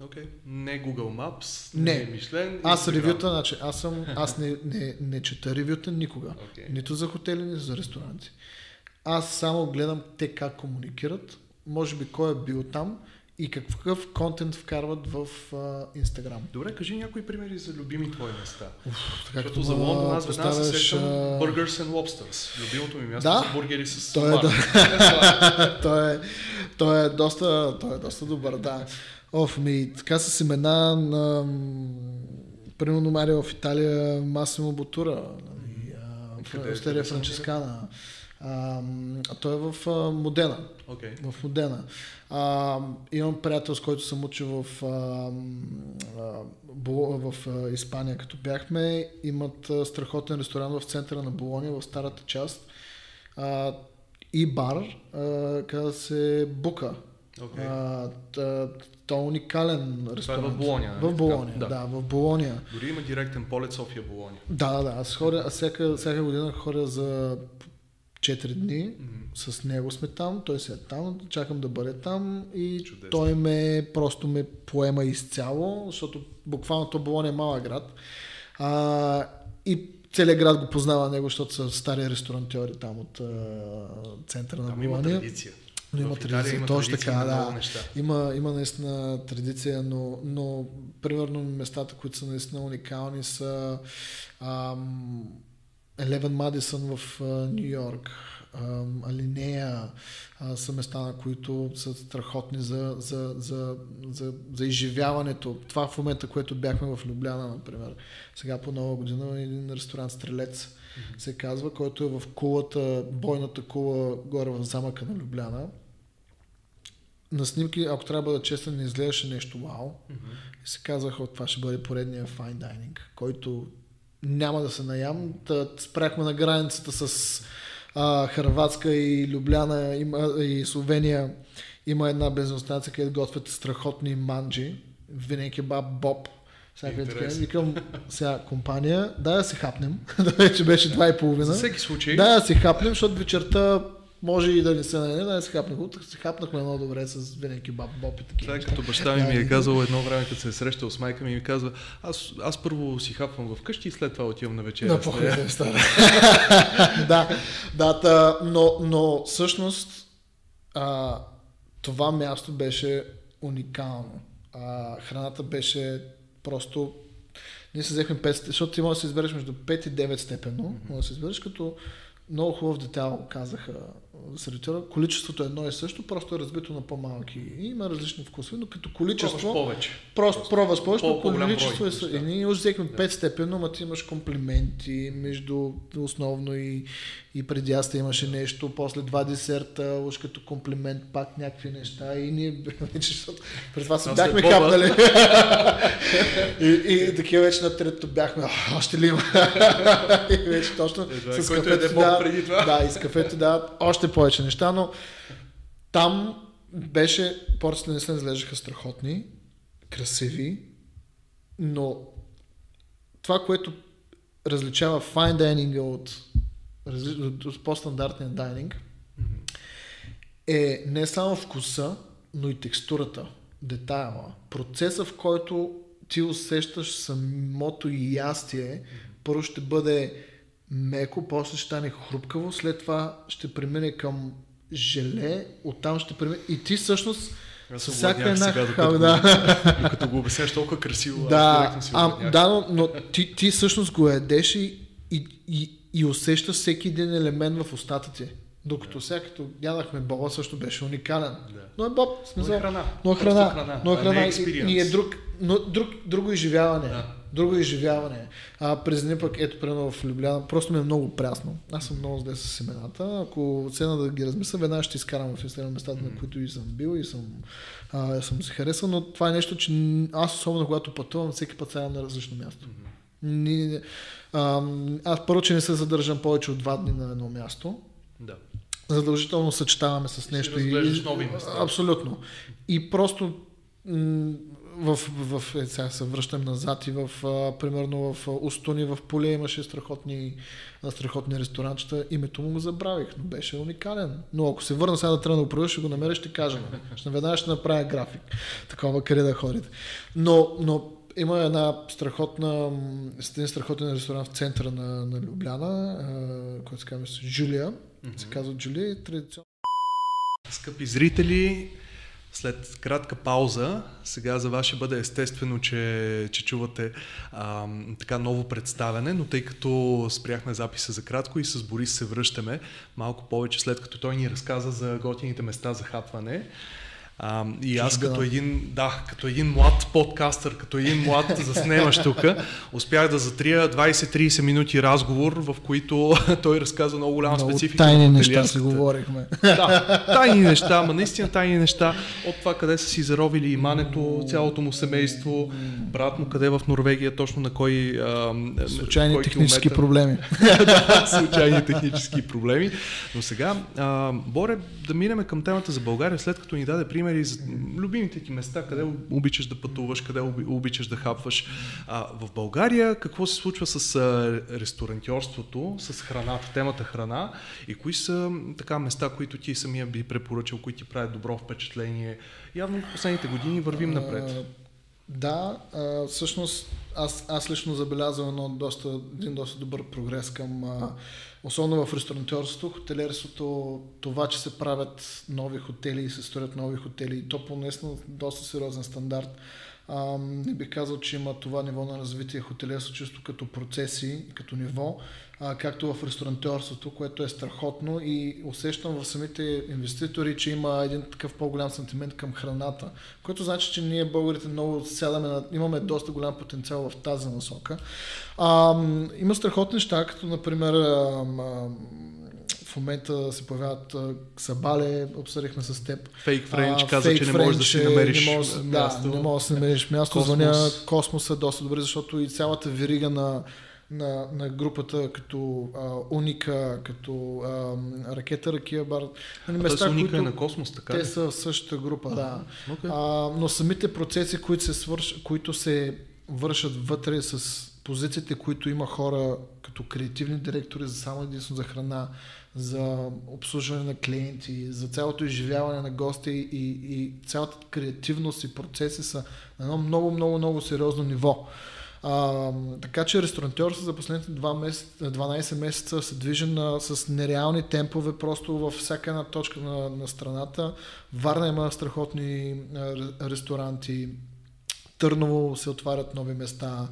Окей. Okay. Не Google Maps, не, не Мишлен. Аз ревюта, значи, аз, съм, аз не, не, не чета ревюта никога. Okay. Нито за хотели, нито за ресторанти. Аз само гледам те как комуникират, може би кой е бил там и какъв контент вкарват в Инстаграм. Добре, кажи някои примери за любими твои места. Уф, Защото за Лондон аз веднага се сещам Burgers and Lobsters. Любимото ми място да, са бургери с той е, да. [laughs] той, е, той, е доста, той е доста добър, да. Оф, ми, така с имена на примерно Марио в Италия, Масимо Бутура, нали, Остерия Франческана. А, той е в а, Модена. Okay. В Модена. А, имам приятел, с който съм учил в, а, а, в а, Испания, като бяхме. Имат а, страхотен ресторант в центъра на Болония, в старата част. А, и бар, а, се Бука. Okay. А, то е уникален ресторант. Това е в Болония. В Болония, да. да, в Болония. Дори има директен полет София-Болония. Да, да, да. Аз ходя, аз всяка, всяка година ходя за 4 дни mm-hmm. с него сме там, той се е там, чакам да бъде там и Чудесно. той ме просто ме поема изцяло, защото буквално то Болония е малък град. А, и целият град го познава него, защото са стари ресторантьори там от а, центъра на Болония. Има традиция. Но има традиция, има точно така, да. Има, има наистина традиция, но, но примерно местата, които са наистина уникални са ам, Елевен Мадисън в Нью Йорк, Алинея са места, на които са страхотни за, за, за, за, за изживяването. Това в момента, което бяхме в Любляна, например. Сега по нова година един ресторант Стрелец mm-hmm. се казва, който е в кулата, бойната кула горе в замъка на Любляна. На снимки, ако трябва да бъда честен, не изглеждаше нещо вау. Mm-hmm. И се казаха, това ще бъде поредния fine dining, който няма да се наям. Та, спряхме на границата с а, Харватска и Любляна има, и Словения. Има една бензиностанция, където готвят страхотни манджи. Винаги баб Боб. Сега така, викам сега компания, да, да се хапнем. [laughs] да вече беше два и половина. За всеки случай. Да, да се хапнем, защото вечерта може и да не се наеде, да се хапнах. Се хапнахме много добре с винеки баб, боб и такива. Това е като баща ми ми е казал едно време, като се е срещал с майка ми, ми казва, аз, аз първо си хапвам вкъщи и след това отивам на вечеря. На похоже, [laughs] да, да, та, но, но всъщност а, това място беше уникално. А, храната беше просто ние се взехме 5, защото ти можеш да се избереш между 5 и 9 степено, mm-hmm. може да се избереш като много хубав детайл казаха сервитора. Количеството е едно и също, просто е разбито на по-малки. И има различни вкусове, но като количество... Пробваш повече. Просто пробваш повече, но количество брой е... съ- неща. И ние уж взехме Да. 5 степено, ама ти имаш комплименти между основно и, и преди аз имаше нещо, после два десерта, уж като комплимент пак някакви неща и ние вече, защото пред това се бяхме това, хапнали. [laughs] и, и такива вече на третото бяхме, «А, още ли има? [laughs] и вече точно Едва, с който е кафето дебот да, преди това. да, и с кафето да, още повече неща, но там беше, порциите не се изглеждаха страхотни, красиви, но това, което различава fine dining от, от, от по-стандартния дайнинг, е не само вкуса, но и текстурата, детайла, процеса, в който ти усещаш самото ястие, първо ще бъде меко, после ще стане хрупкаво, след това ще премине към желе, оттам ще премине и ти всъщност Аз се всяка една сега, хал, докато, да. [laughs] го, докато го обясняваш толкова красиво, аз Да, директно си а, да но, но ти, ти всъщност го едеш и, и, и, и усещаш всеки един елемент в устата ти. Докато сега като ядахме боба също беше уникален. Да. Но е боб, в Но смисъл. е храна. Но е храна. храна, Но е не храна. и, и е друг, но, друг, друго изживяване. Да. Друго изживяване. А през деня пък, ето, примерно в Любляна, просто ми е много прясно. Аз съм много зле с семената. Ако седна да ги размисля, веднага ще изкарам в Инстаграм местата, на които и съм бил и съм, а, съм се харесал, но това е нещо, че аз особено когато пътувам, всеки път седам на различно място. Ни, а, аз първо, че не се задържам повече от два дни на едно място. Да. Задължително съчетаваме с нещо. разглеждаш нови места. Абсолютно. И просто м- в, в, в е, сега се връщам назад и в, а, примерно в Устони, в Поле имаше страхотни, страхотни ресторанчета. Името му го забравих, но беше уникален. Но ако се върна сега да трябва да го проверя, ще го намеря, ще кажа. Ще веднага ще направя график. Такова къде да ходите. Но, но има една страхотна, един страхотен ресторант в центъра на, на Любляна, а, който се казва Джулия. Се казва Джулия и традиционно Скъпи зрители, след кратка пауза, сега за вас ще бъде естествено, че, че чувате а, така ново представяне, но тъй като спряхме записа за кратко и с Борис се връщаме малко повече след като той ни разказа за готините места за хапване. А, и аз Чужбина. като един, да, като един млад подкастър, като един млад заснемащ тук, успях да затрия 20-30 минути разговор, в които [laughs] той разказа много голяма много специфика. тайни неща си говорихме. да, тайни неща, ама наистина тайни неща. От това къде са си заровили имането, цялото му семейство, брат му къде е в Норвегия, точно на кой... А, на Случайни кой технически километър. проблеми. [laughs] да, случайни технически проблеми. Но сега, а, Боре, да минем към темата за България, след като ни даде примери за любимите ти места, къде обичаш да пътуваш, къде оби- обичаш да хапваш. А, в България какво се случва с а, ресторантьорството, с храната, темата храна и кои са така места, които ти самия би препоръчал, които ти правят добро впечатление? Явно в последните години вървим напред. Да, а, всъщност аз, аз лично забелязвам едно доста, един доста добър прогрес към, а, особено в ресторантьорството, хотелиерството, това, че се правят нови хотели и се строят нови хотели, и то по наистина доста сериозен стандарт. А, не бих казал, че има това ниво на развитие хотелиерство чисто като процеси, като ниво, а, както в ресторантьорството, което е страхотно и усещам в самите инвеститори, че има един такъв по-голям сантимент към храната, което значи, че ние българите много сядаме, на, имаме доста голям потенциал в тази насока. А, има страхотни неща, като например а, м, в момента се появяват а, Сабале, обсъдихме с теб. Фейк Френч А, каза, че не можеш да си е- намериш не можеш, място. Да, не можеш да си намериш място. Космос. Звъня Космос е доста добре, защото и цялата верига на, на, на групата като а, Уника, като а, Ракета Ракия Бар. Нали, Места, уника които е на космос, така ли? те са в същата група, да. Окей. А, но самите процеси, които се, свърш, които се вършат вътре с позициите, които има хора като креативни директори за само единствено за храна, за обслужване на клиенти, за цялото изживяване на гости и, и цялата креативност и процеси са на едно много, много, много сериозно ниво. А, така че ресторантьорство за последните 2 месеца, 12 месеца се движи на, с нереални темпове просто във всяка една точка на, на страната. Варна има страхотни ресторанти, Търново се отварят нови места.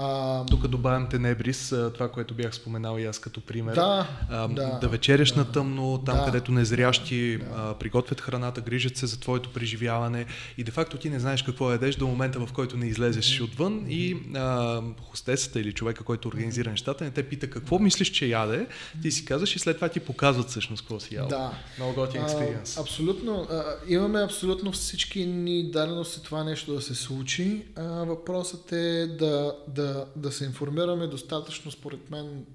А, Тук добавям Тенебрис, това, което бях споменал и аз като пример. Да, а, да, да вечеряш да, на тъмно, там да, където незрящи да. а, приготвят храната, грижат се за твоето преживяване и де факто ти не знаеш какво ядеш до момента, в който не излезеш mm-hmm. отвън и а, хостесата или човека, който организира нещата, не те пита какво мислиш, че яде, ти си казваш и след това ти показват всъщност какво си ял. Да. Много готин експириенс. Абсолютно. А, имаме абсолютно всички ни дадености това нещо да се случи. А, въпросът е да, да, да се информираме достатъчно, според мен,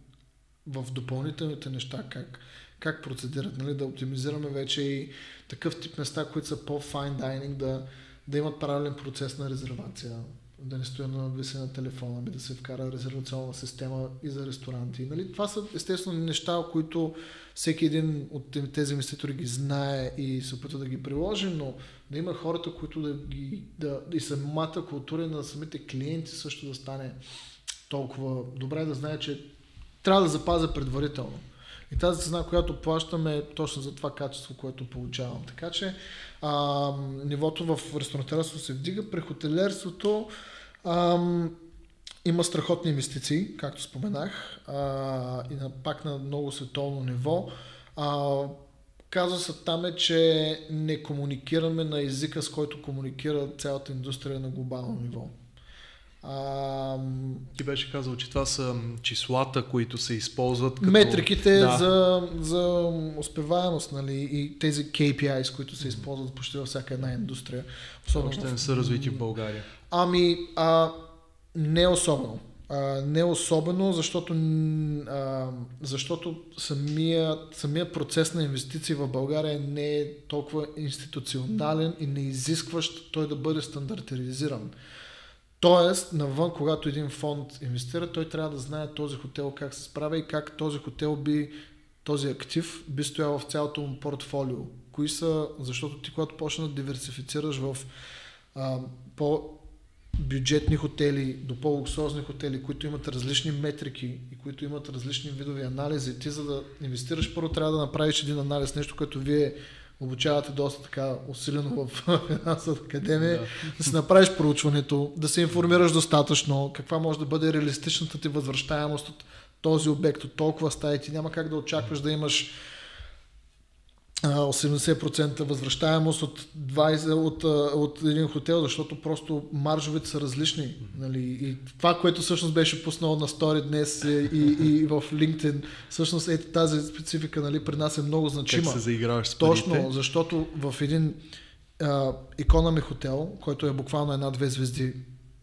в допълнителните неща, как, как процедират, нали, да оптимизираме вече и такъв тип места, които са по-fine dining, да, да имат правилен процес на резервация, да не стоя на надвиси на телефона, би да се вкара резервационна система и за ресторанти. Нали? Това са естествено неща, които всеки един от тези инвеститори ги знае и се опитва да ги приложи, но да има хората, които да ги, да, и самата култура на самите клиенти също да стане толкова добре, да знае, че трябва да запазя предварително. И тази цена, която плащаме е точно за това качество, което получавам. Така че а, нивото в ресторантьорството се вдига. При хотелерството ам, има страхотни инвестиции, както споменах, а, и на, пак на много световно ниво. А, се там е, че не комуникираме на езика, с който комуникира цялата индустрия на глобално ниво. А, Ти беше казал, че това са числата, които се използват като... Метриките да. за, за успеваемост, нали, и тези KPIs, които се използват почти във всяка една индустрия. Особено Още не са развити в България. Ами, а, не особено. А, не особено, защото, а, защото самия, самия процес на инвестиции в България не е толкова институционален и не изискващ той да бъде стандартизиран. Тоест, навън, когато един фонд инвестира, той трябва да знае този хотел как се справя и как този хотел би, този актив би стоял в цялото му портфолио. Кои са, защото ти когато почна да диверсифицираш в а, по бюджетни хотели до по-луксозни хотели, които имат различни метрики и които имат различни видови анализи, ти за да инвестираш първо трябва да направиш един анализ, нещо, което вие обучавате доста така усилено в [laughs] финансовата академия, да. си направиш проучването, да се информираш достатъчно, каква може да бъде реалистичната ти възвръщаемост от този обект, от толкова стаи, ти няма как да очакваш да имаш 80% възвръщаемост от, 20, от, от един хотел, защото просто маржовете са различни. Нали? И това, което всъщност беше пуснал на стори днес и, и, и в LinkedIn, всъщност е тази специфика нали, при нас е много значима. Как се заиграваш с Точно, защото в един економи хотел, който е буквално една-две звезди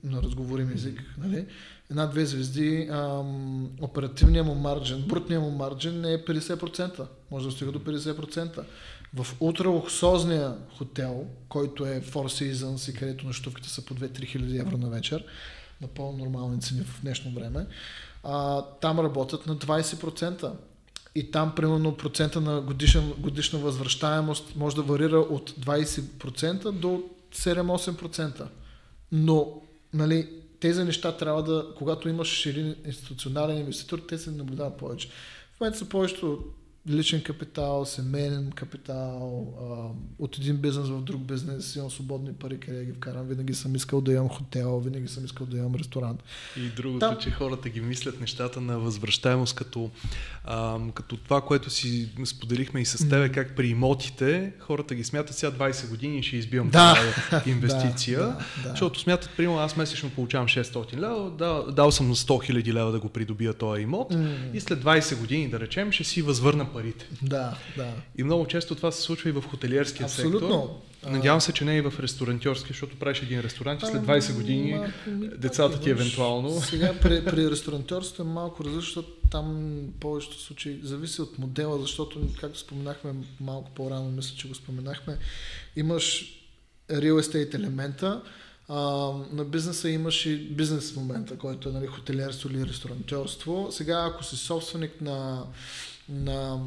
на разговорим език, нали? Една-две звезди, ам, оперативният му марджин, брутният му марджин е 50%. Може да стига до 50%. В ултралуксозния хотел, който е Four Seasons и където нощувките са по 2-3 хиляди евро на вечер, на по-нормални цени в днешно време, а, там работят на 20%. И там, примерно, процента на годишна, годишна възвръщаемост може да варира от 20% до 7-8%. Но, нали, тези неща трябва да, когато имаш един институционален инвеститор, те се наблюдават повече. В момента са повечето личен капитал, семейен капитал, а, от един бизнес в друг бизнес, имам свободни пари, къде ги вкарам. Винаги съм искал да имам хотел, винаги съм искал да имам ресторант. И другото, да. че хората ги мислят нещата на възвръщаемост като, а, като това, което си споделихме и с тебе, mm. как при имотите хората ги смятат сега 20 години и ще избивам да. тази [laughs] инвестиция, да, да, да. защото смятат, примерно аз месечно получавам 600 лева, дал, дал съм на 100 хиляди лева да го придобия този имот mm. и след 20 години, да речем, ще си възвърна парите. Да, да. И много често това се случва и в хотелиерския Абсолютно. сектор. Надявам се, че не и в ресторантьорски, защото правиш един ресторант и след 20 години малко, децата ти евентуално. Сега при, при ресторантьорството е малко различно, защото там повечето случаи зависи от модела, защото, както споменахме малко по-рано, мисля, че го споменахме, имаш real estate елемента, а, на бизнеса имаш и бизнес момента, който е нали, хотелиерство или ресторантьорство. Сега, ако си собственик на на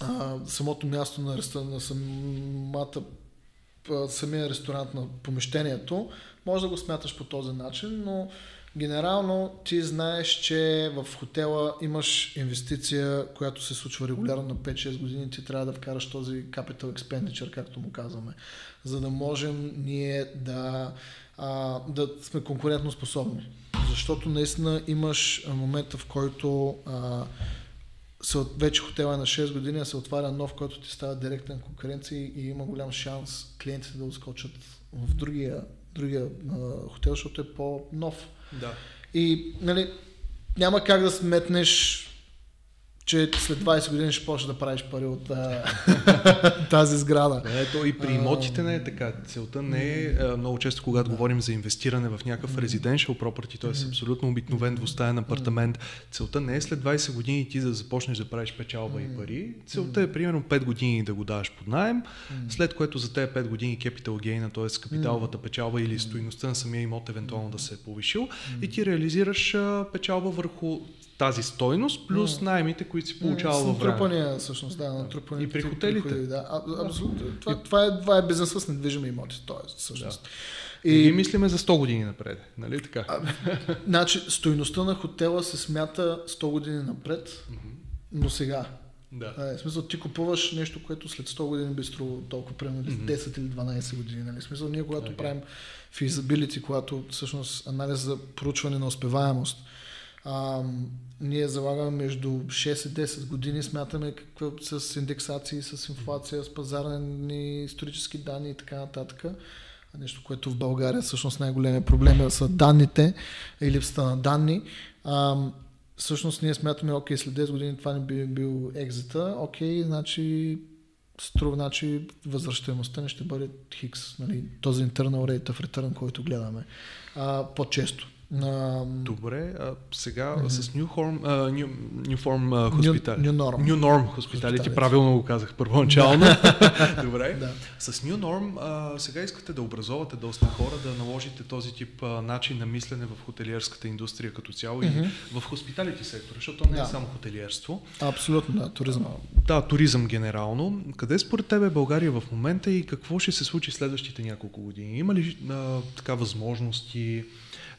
а, самото място на, на самата, самия ресторант на помещението, може да го смяташ по този начин, но генерално ти знаеш, че в хотела имаш инвестиция, която се случва регулярно на 5-6 години, ти трябва да вкараш този capital expenditure, както му казваме, за да можем ние да, а, да сме конкурентно способни. защото наистина имаш момента, в който а, вече хотела е на 6 години, се отваря нов, който ти става директна конкуренция и има голям шанс клиентите да ускочат в другия, другия а, хотел, защото е по-нов. Да. И нали, няма как да сметнеш че след 20 години ще почнеш да правиш пари от а, [laughs] тази сграда. Ето и при имотите не е така. Целта не е много често, когато да. говорим за инвестиране в някакъв residential property, т.е. абсолютно обикновен двустаен апартамент, целта не е след 20 години ти да започнеш да правиш печалба и пари. Целта е примерно 5 години да го даваш под найем, след което за тези 5 години capital gain, т.е. капиталовата печалба или стоиността на самия имот евентуално да се е повишил и ти реализираш печалба върху тази стойност, плюс найемите, които си получавал във време. Натрупания, всъщност, да, натрупания. И при хотелите. да, а, абсолютно. Това, това, е, това е бизнес с недвижими имоти, т.е. всъщност. Да. И, и мислиме за 100 години напред, нали така? А, значи, стойността на хотела се смята 100 години напред, mm-hmm. но сега. Да. А, в смисъл, ти купуваш нещо, което след 100 години би струвало толкова, примерно mm-hmm. 10 или 12 години. Нали? В смисъл, ние когато okay. правим feasibility, когато всъщност анализ за проучване на успеваемост, а, ние залагаме между 6 и 10 години, смятаме какво с индексации, с инфлация, с пазарни исторически данни и така нататък. Нещо, което в България всъщност най-големият проблем е са данните и липсата на данни. А, всъщност ние смятаме, окей, след 10 години това не би бил екзита, окей, значи струва, значи възвръщаемостта не ще бъде хикс, нали, този internal rate of return, който гледаме а, по-често. А, Добре, а сега mm-hmm. с New Form, uh, New, New Form uh, Hospital. New, New Norm. New Norm Hospitality, правилно го казах първоначално. [laughs] Добре. Да. С New Norm uh, сега искате да образовате доста хора, да наложите този тип uh, начин на мислене в хотелиерската индустрия като цяло mm-hmm. и в хоспиталити сектора, защото не да. е само хотелиерство. Абсолютно, да, туризъм. Uh, да, туризъм генерално. Къде според тебе е България в момента и какво ще се случи следващите няколко години? Има ли uh, така възможности?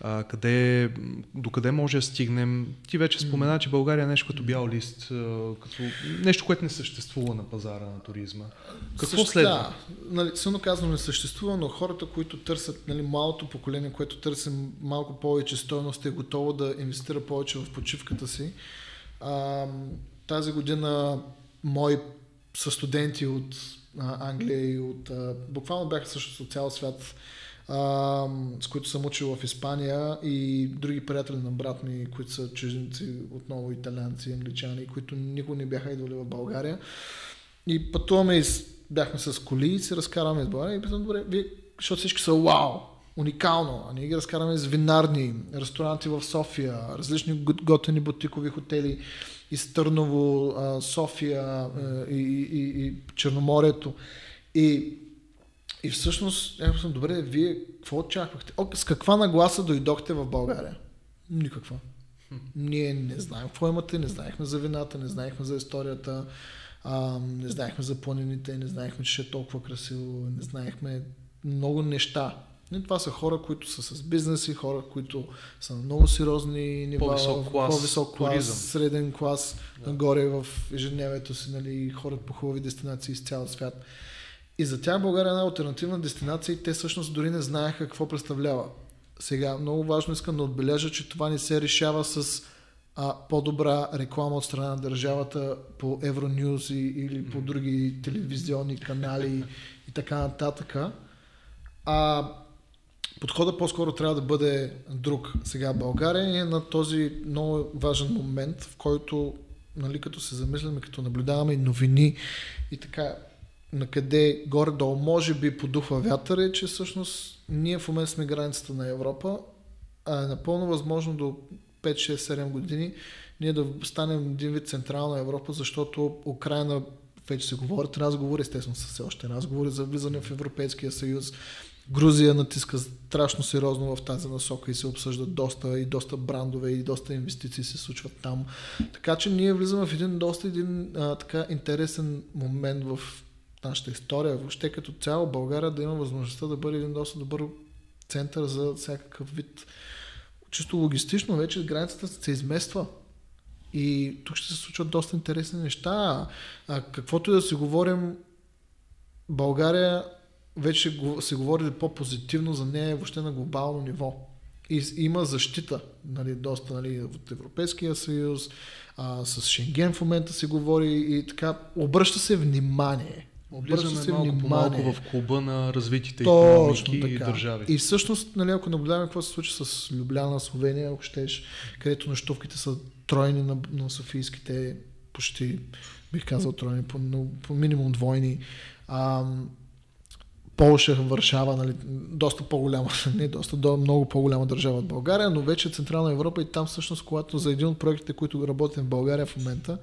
А, къде, докъде може да стигнем. Ти вече спомена, че България е нещо като бял лист, а, като нещо, което не съществува на пазара на туризма. Какво Също, следва? Да, нали, силно казано не съществува, но хората, които търсят, нали, малото поколение, което търси малко повече стоеност, е готово да инвестира повече в почивката си. А, тази година мои са студенти от а, Англия и от... А, буквално бяха също от цял свят с които съм учил в Испания и други приятели на брат ми, които са чужденци, отново италианци, англичани, които никога не бяха идвали в България. И пътуваме, из, бяхме с коли и се разкараме из България и питам, добре, вие, защото всички са вау, уникално. А ние ги разкараме с винарни, ресторанти в София, различни готени бутикови хотели из Търново, София и, и, и, и Черноморието. И и всъщност, аз съм, добре, вие какво очаквахте? О, с каква нагласа дойдохте в България? Никаква. Ние не знаем какво имате, не знаехме за вината, не знаехме за историята, а, не знаехме за планините, не знаехме, че ще е толкова красиво, не знаехме много неща. И това са хора, които са с бизнеси, хора, които са на много сериозни нива, по-висок клас, по-висок клас туризъм. среден клас, да. нагоре в ежедневието си, нали, хората по хубави дестинации из цял свят. И за тях България е една альтернативна дестинация и те всъщност дори не знаеха какво представлява. Сега, много важно искам да отбележа, че това не се решава с а, по-добра реклама от страна на държавата по Евронюз или по други телевизионни канали и така нататък. А подходът по-скоро трябва да бъде друг. Сега България е на този много важен момент, в който, нали, като се замисляме, като наблюдаваме новини и така, на къде горе-долу може би подухва вятър е, че всъщност ние в момента сме границата на Европа, а е напълно възможно до 5-6-7 години ние да станем един вид централна Европа, защото Украина вече се говорят разговори, естествено са все още разговори за влизане в Европейския съюз. Грузия натиска страшно сериозно в тази насока и се обсъждат доста и доста брандове и доста инвестиции се случват там. Така че ние влизаме в един доста един а, така интересен момент в нашата история, въобще като цяло България да има възможността да бъде един доста добър център за всякакъв вид. Чисто логистично вече границата се измества. И тук ще се случват доста интересни неща. А, каквото и да си говорим, България вече се говори по-позитивно за нея въобще на глобално ниво. и има защита, нали, доста нали, от Европейския съюз, а, с Шенген в момента се говори и така, обръща се внимание. Обръща Влизаме се малко малко по малко внимание. в клуба на развитите Точно економики и така. държави. И всъщност, нали, ако наблюдаваме какво се случи с Любляна, Словения, ако щеш, където нощувките са тройни на, на софийските, почти бих казал тройни, по, но, по минимум двойни. А, Полша, Варшава, нали, доста по-голяма, [laughs] не доста, до, много по-голяма държава от България, но вече Централна Европа и там всъщност, когато за един от проектите, които работим в България в момента,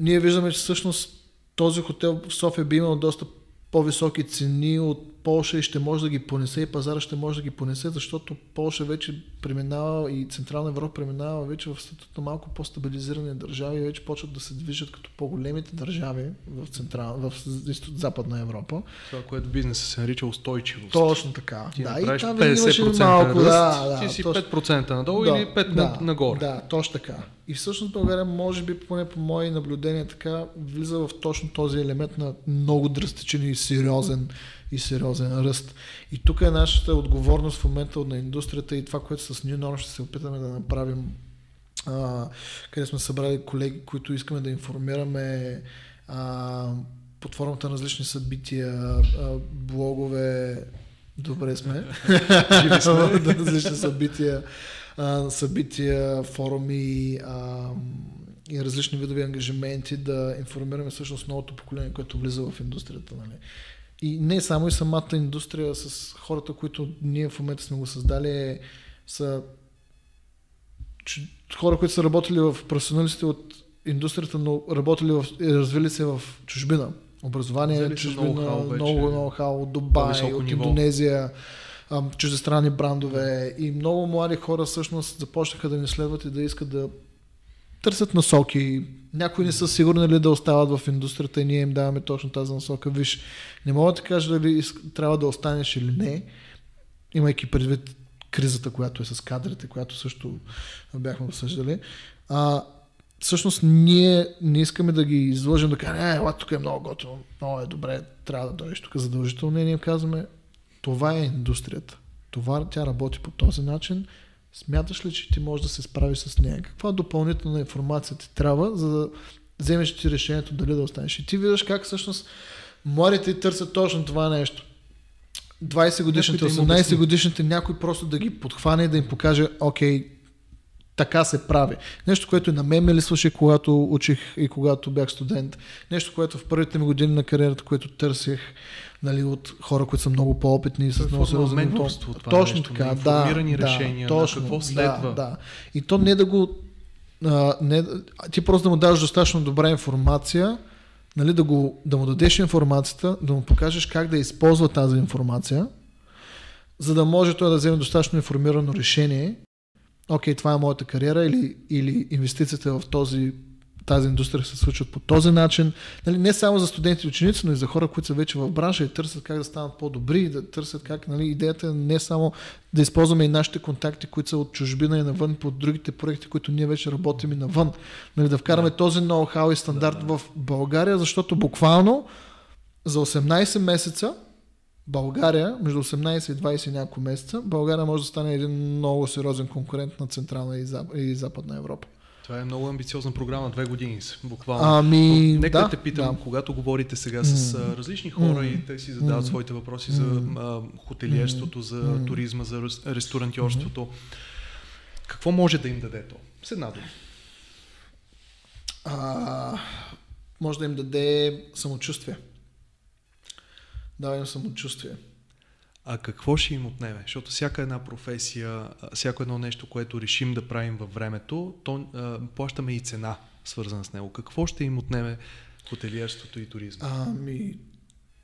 ние виждаме, че всъщност този хотел в София би имал доста по-високи цени от Полша и ще може да ги понесе и пазара ще може да ги понесе, защото Полша вече преминава и Централна Европа преминава вече в статут на малко по-стабилизирани държави и вече почват да се движат като по-големите държави в, централ, в Западна Европа. Това, което бизнеса се нарича устойчивост. Точно така. Ти да, и там винаги имаше 50% малко, ръст, да, да, ти си точно. 5% надолу или 5% да, нагоре. Да, точно така. И всъщност България, може би, поне по мои наблюдения, така влиза в точно този елемент на много драстичен и сериозен и сериозен ръст. И тук е нашата отговорност в момента на индустрията и това, което с New Norm ще се опитаме да направим, а, къде сме събрали колеги, които искаме да информираме а, под формата на различни събития, а, блогове, добре сме, [laughs] Живи сме. [laughs] различни събития, а, събития, форуми а, и различни видови ангажименти да информираме всъщност новото поколение, което влиза в индустрията. Нали. И не само и самата индустрия с хората, които ние в момента сме го създали, е, са хора, които са работили в професионалисти от индустрията, но работили в, и развили се в чужбина. Образование, Взели чужбина, много ноу-хау от Дубай, от ниво. Индонезия, чуждестранни брандове и много млади хора всъщност започнаха да ни следват и да искат да търсят насоки. Някои не са сигурни ли да остават в индустрията и ние им даваме точно тази насока. Виж, не мога да кажа дали трябва да останеш или не, имайки предвид кризата, която е с кадрите, която също бяхме обсъждали. А, всъщност ние не искаме да ги изложим да кажем, е, ела, тук е много готово, много е добре, трябва да дойдеш тук задължително. Не, ние им казваме, това е индустрията. Това тя работи по този начин. Смяташ ли, че ти можеш да се справиш с нея? Каква допълнителна информация ти трябва, за да вземеш ти решението дали да останеш? И ти виждаш как всъщност младите търсят точно това нещо. 20 годишните, Някой да им 18 обясни. годишните, някой просто да ги подхване и да им покаже, окей, така се прави. Нещо, което и на мен ме лисваше, когато учих и когато бях студент. Нещо, което в първите ми години на кариерата, което търсех нали, от хора, които са много по-опитни и с много сериозен това Точно нещо, така, на да. информирани да, решения, точно, какво следва. Да, да. И то не да го... А, не, ти просто да му даш достатъчно добра информация, нали, да, го, да му дадеш информацията, да му покажеш как да използва тази информация, за да може той да вземе достатъчно информирано решение, окей, това е моята кариера или, или инвестицията в този, тази индустрия се случват по този начин. Нали, не само за студенти и ученици, но и за хора, които са вече в бранша и търсят как да станат по-добри, да търсят как, нали, идеята е не само да използваме и нашите контакти, които са от чужбина и навън, по другите проекти, които ние вече работим и навън. Нали, да вкараме този ноу-хау и стандарт в България, защото буквално за 18 месеца България, между 18 и 20 и няколко месеца, България може да стане един много сериозен конкурент на Централна и, Зап... и Западна Европа. Това е много амбициозна програма, две години са, буквално. Ами, Но Нека да, да те питам, да. когато говорите сега с а, различни хора М. и те си задават М. своите въпроси за а, хотелиерството, за М. туризма, за рес- ресторантьорството, какво може да им даде то? С една дума. А, може да им даде самочувствие. Дава им самочувствие. А какво ще им отнеме? Защото всяка една професия, всяко едно нещо, което решим да правим във времето, то а, плащаме и цена, свързана с него. Какво ще им отнеме хотелиерството и туризма? Ами,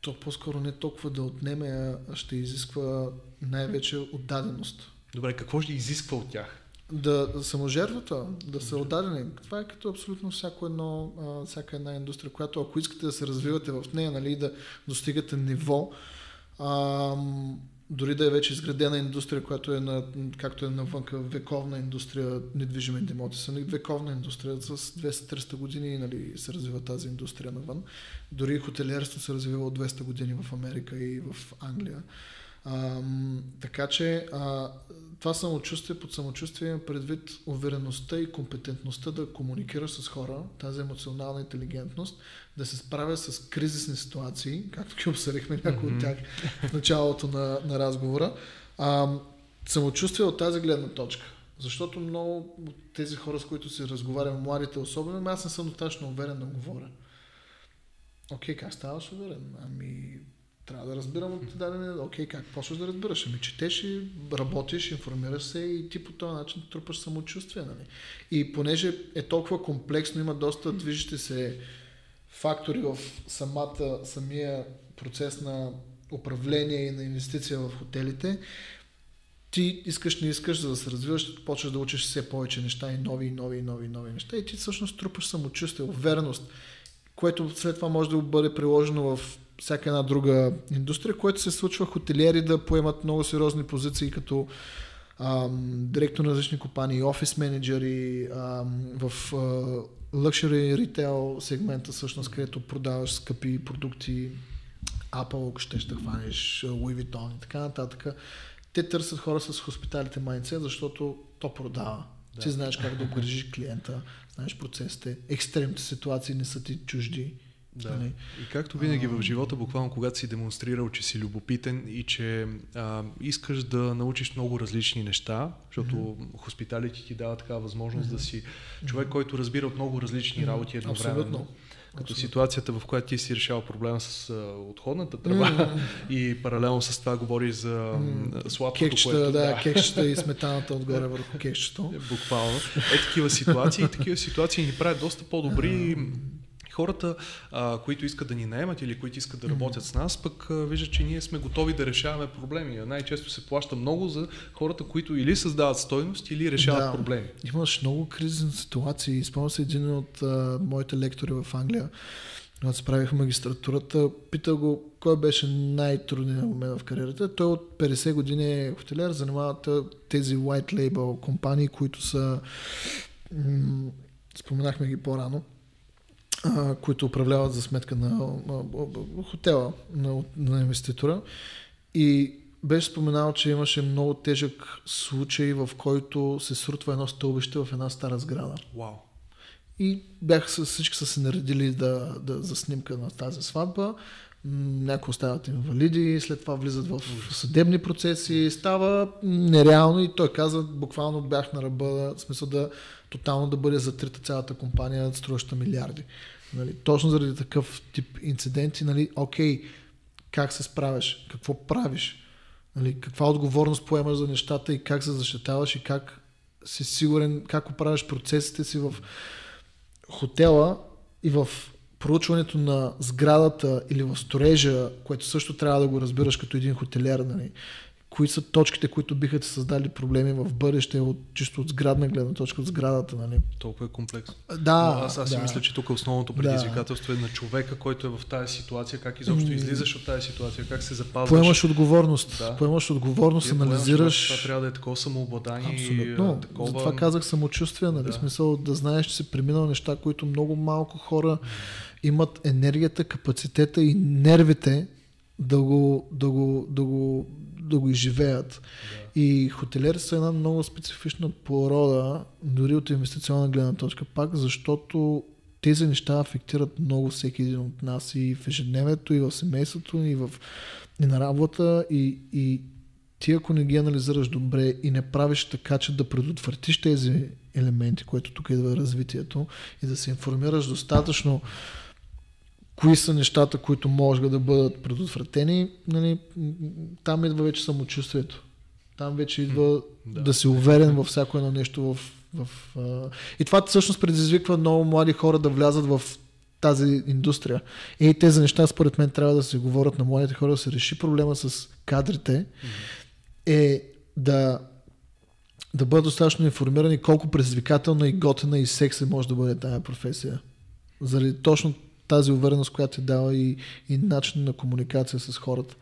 то по-скоро не толкова да отнеме, а ще изисква най-вече отдаденост. Добре, какво ще изисква от тях? Да, саможертвата, да са отдадени. Това е като абсолютно всяко едно, всяка една индустрия, която ако искате да се развивате в нея, нали, да достигате ниво, а, дори да е вече изградена индустрия, която е на, както е навънка, вековна индустрия, недвижими имоти са вековна индустрия, с 200-300 години нали, се развива тази индустрия навън. Дори хотелиерство се развива от 200 години в Америка и в Англия. А, така че а, това самочувствие под самочувствие има предвид увереността и компетентността да комуникираш с хора, тази емоционална интелигентност, да се справя с кризисни ситуации, както ги обсъдихме някои mm-hmm. от тях в началото на, на разговора. А, самочувствие от тази гледна точка. Защото много от тези хора, с които се разговарям, младите особено, аз не съм достатъчно уверен да говоря. Окей, okay, как ставаш уверен? Ами, трябва да разбирам от даден. Окей, как почваш да разбираш? Ами четеш и работиш, информираш се и ти по този начин трупаш самочувствие. Нали? И понеже е толкова комплексно, има доста движещи се фактори в самата, самия процес на управление и на инвестиция в хотелите, ти искаш, не искаш, за да се развиваш, почваш да учиш все повече неща и нови, и нови, и нови, и нови неща. И ти всъщност трупаш самочувствие, увереност, което след това може да бъде приложено в всяка една друга индустрия, което се случва хотелиери да поемат много сериозни позиции като ам, директор на различни компании, офис менеджери, ам, в лъкшери ритейл сегмента, всъщност, където продаваш скъпи продукти, Apple, ако ще да хванеш, Louis Vuitton и така нататък. Те търсят хора с хоспиталите майнце, защото то продава. Да. Ти знаеш как да обгрижиш клиента, знаеш процесите, екстремните ситуации не са ти чужди да. Нали? И както винаги в живота, буквално когато си демонстрирал, че си любопитен и че а, искаш да научиш много различни неща, защото mm-hmm. хоспиталите ти дава такава възможност mm-hmm. да си човек, който разбира от много различни работи едновременно. Абсолютно. Като Абсолютно. ситуацията, в която ти си решава проблема с uh, отходната тръба mm-hmm. [laughs] и паралелно с това говори за mm-hmm. сладкото, кекчета, което... Да, да, кекчета и сметаната [laughs] отгоре върху кекчето. Буквално. Е, такива ситуации. такива ситуации ни правят доста по-добри хората, а, които искат да ни наемат или които искат да работят mm-hmm. с нас, пък а, виждат, че ние сме готови да решаваме проблеми. Най-често се плаща много за хората, които или създават стойност, или решават да, проблеми. Имаш много кризисни ситуации. Спомням се един от а, моите лектори в Англия, когато справих магистратурата, питах го кой беше най-трудният момент в кариерата. Той от 50 години е хотелиер, занимава тези white label компании, които са м- споменахме ги по-рано а, които управляват за сметка на а, хотела на, на инвеститора. И беше споменал, че имаше много тежък случай, в който се срутва едно стълбище в една стара сграда. Wow. И бяха всички са се наредили да, да, за снимка на тази сватба. Някои остават инвалиди, след това влизат в съдебни процеси, става нереално и той каза, буквално бях на ръба, в смисъл да тотално да бъде затрита цялата компания, струваща милиарди. Нали, точно заради такъв тип инциденти, нали, окей, как се справяш, какво правиш, нали, каква отговорност поемаш за нещата и как се защитаваш и как си сигурен, как оправяш процесите си в хотела и в проучването на сградата или в сторежа, което също трябва да го разбираш като един хотелиер, нали, кои са точките, които биха ти създали проблеми в бъдеще, от, чисто от сградна гледна точка, от сградата. Нали? Толкова е комплексно. Да. Но аз, аз да. си мисля, че тук основното предизвикателство да. е на човека, който е в тази ситуация, как изобщо излизаш от тази ситуация, как се запазваш. Поемаш отговорност. Да. Поемаш отговорност, Тия анализираш. Това трябва да е такова самообладание. Абсолютно. И, такова... Затова казах самочувствие, нали? Да. смисъл да знаеш, че си преминал неща, които много малко хора имат енергията, капацитета и нервите да го, да го, да го да го изживеят. Да. И хотелери са една много специфична порода, дори от инвестиционна гледна точка, пак защото тези неща афектират много всеки един от нас и в ежедневието, и в семейството, и, в, и на работа, и, и ти ако не ги анализираш добре и не правиш така, че да предотвратиш тези елементи, което тук идва развитието, и да се информираш достатъчно кои са нещата, които могат да бъдат предотвратени, нали, там идва вече самочувствието. Там вече идва да, да си уверен във всяко едно нещо. В, в, а... И това всъщност предизвиква много млади хора да влязат в тази индустрия. И тези неща, според мен, трябва да се говорят на младите хора, да се реши проблема с кадрите, е да, да бъдат достатъчно информирани колко предизвикателна и готена и секси може да бъде тази професия. Заради точно тази увереност, която ти дава и, и начин на комуникация с хората.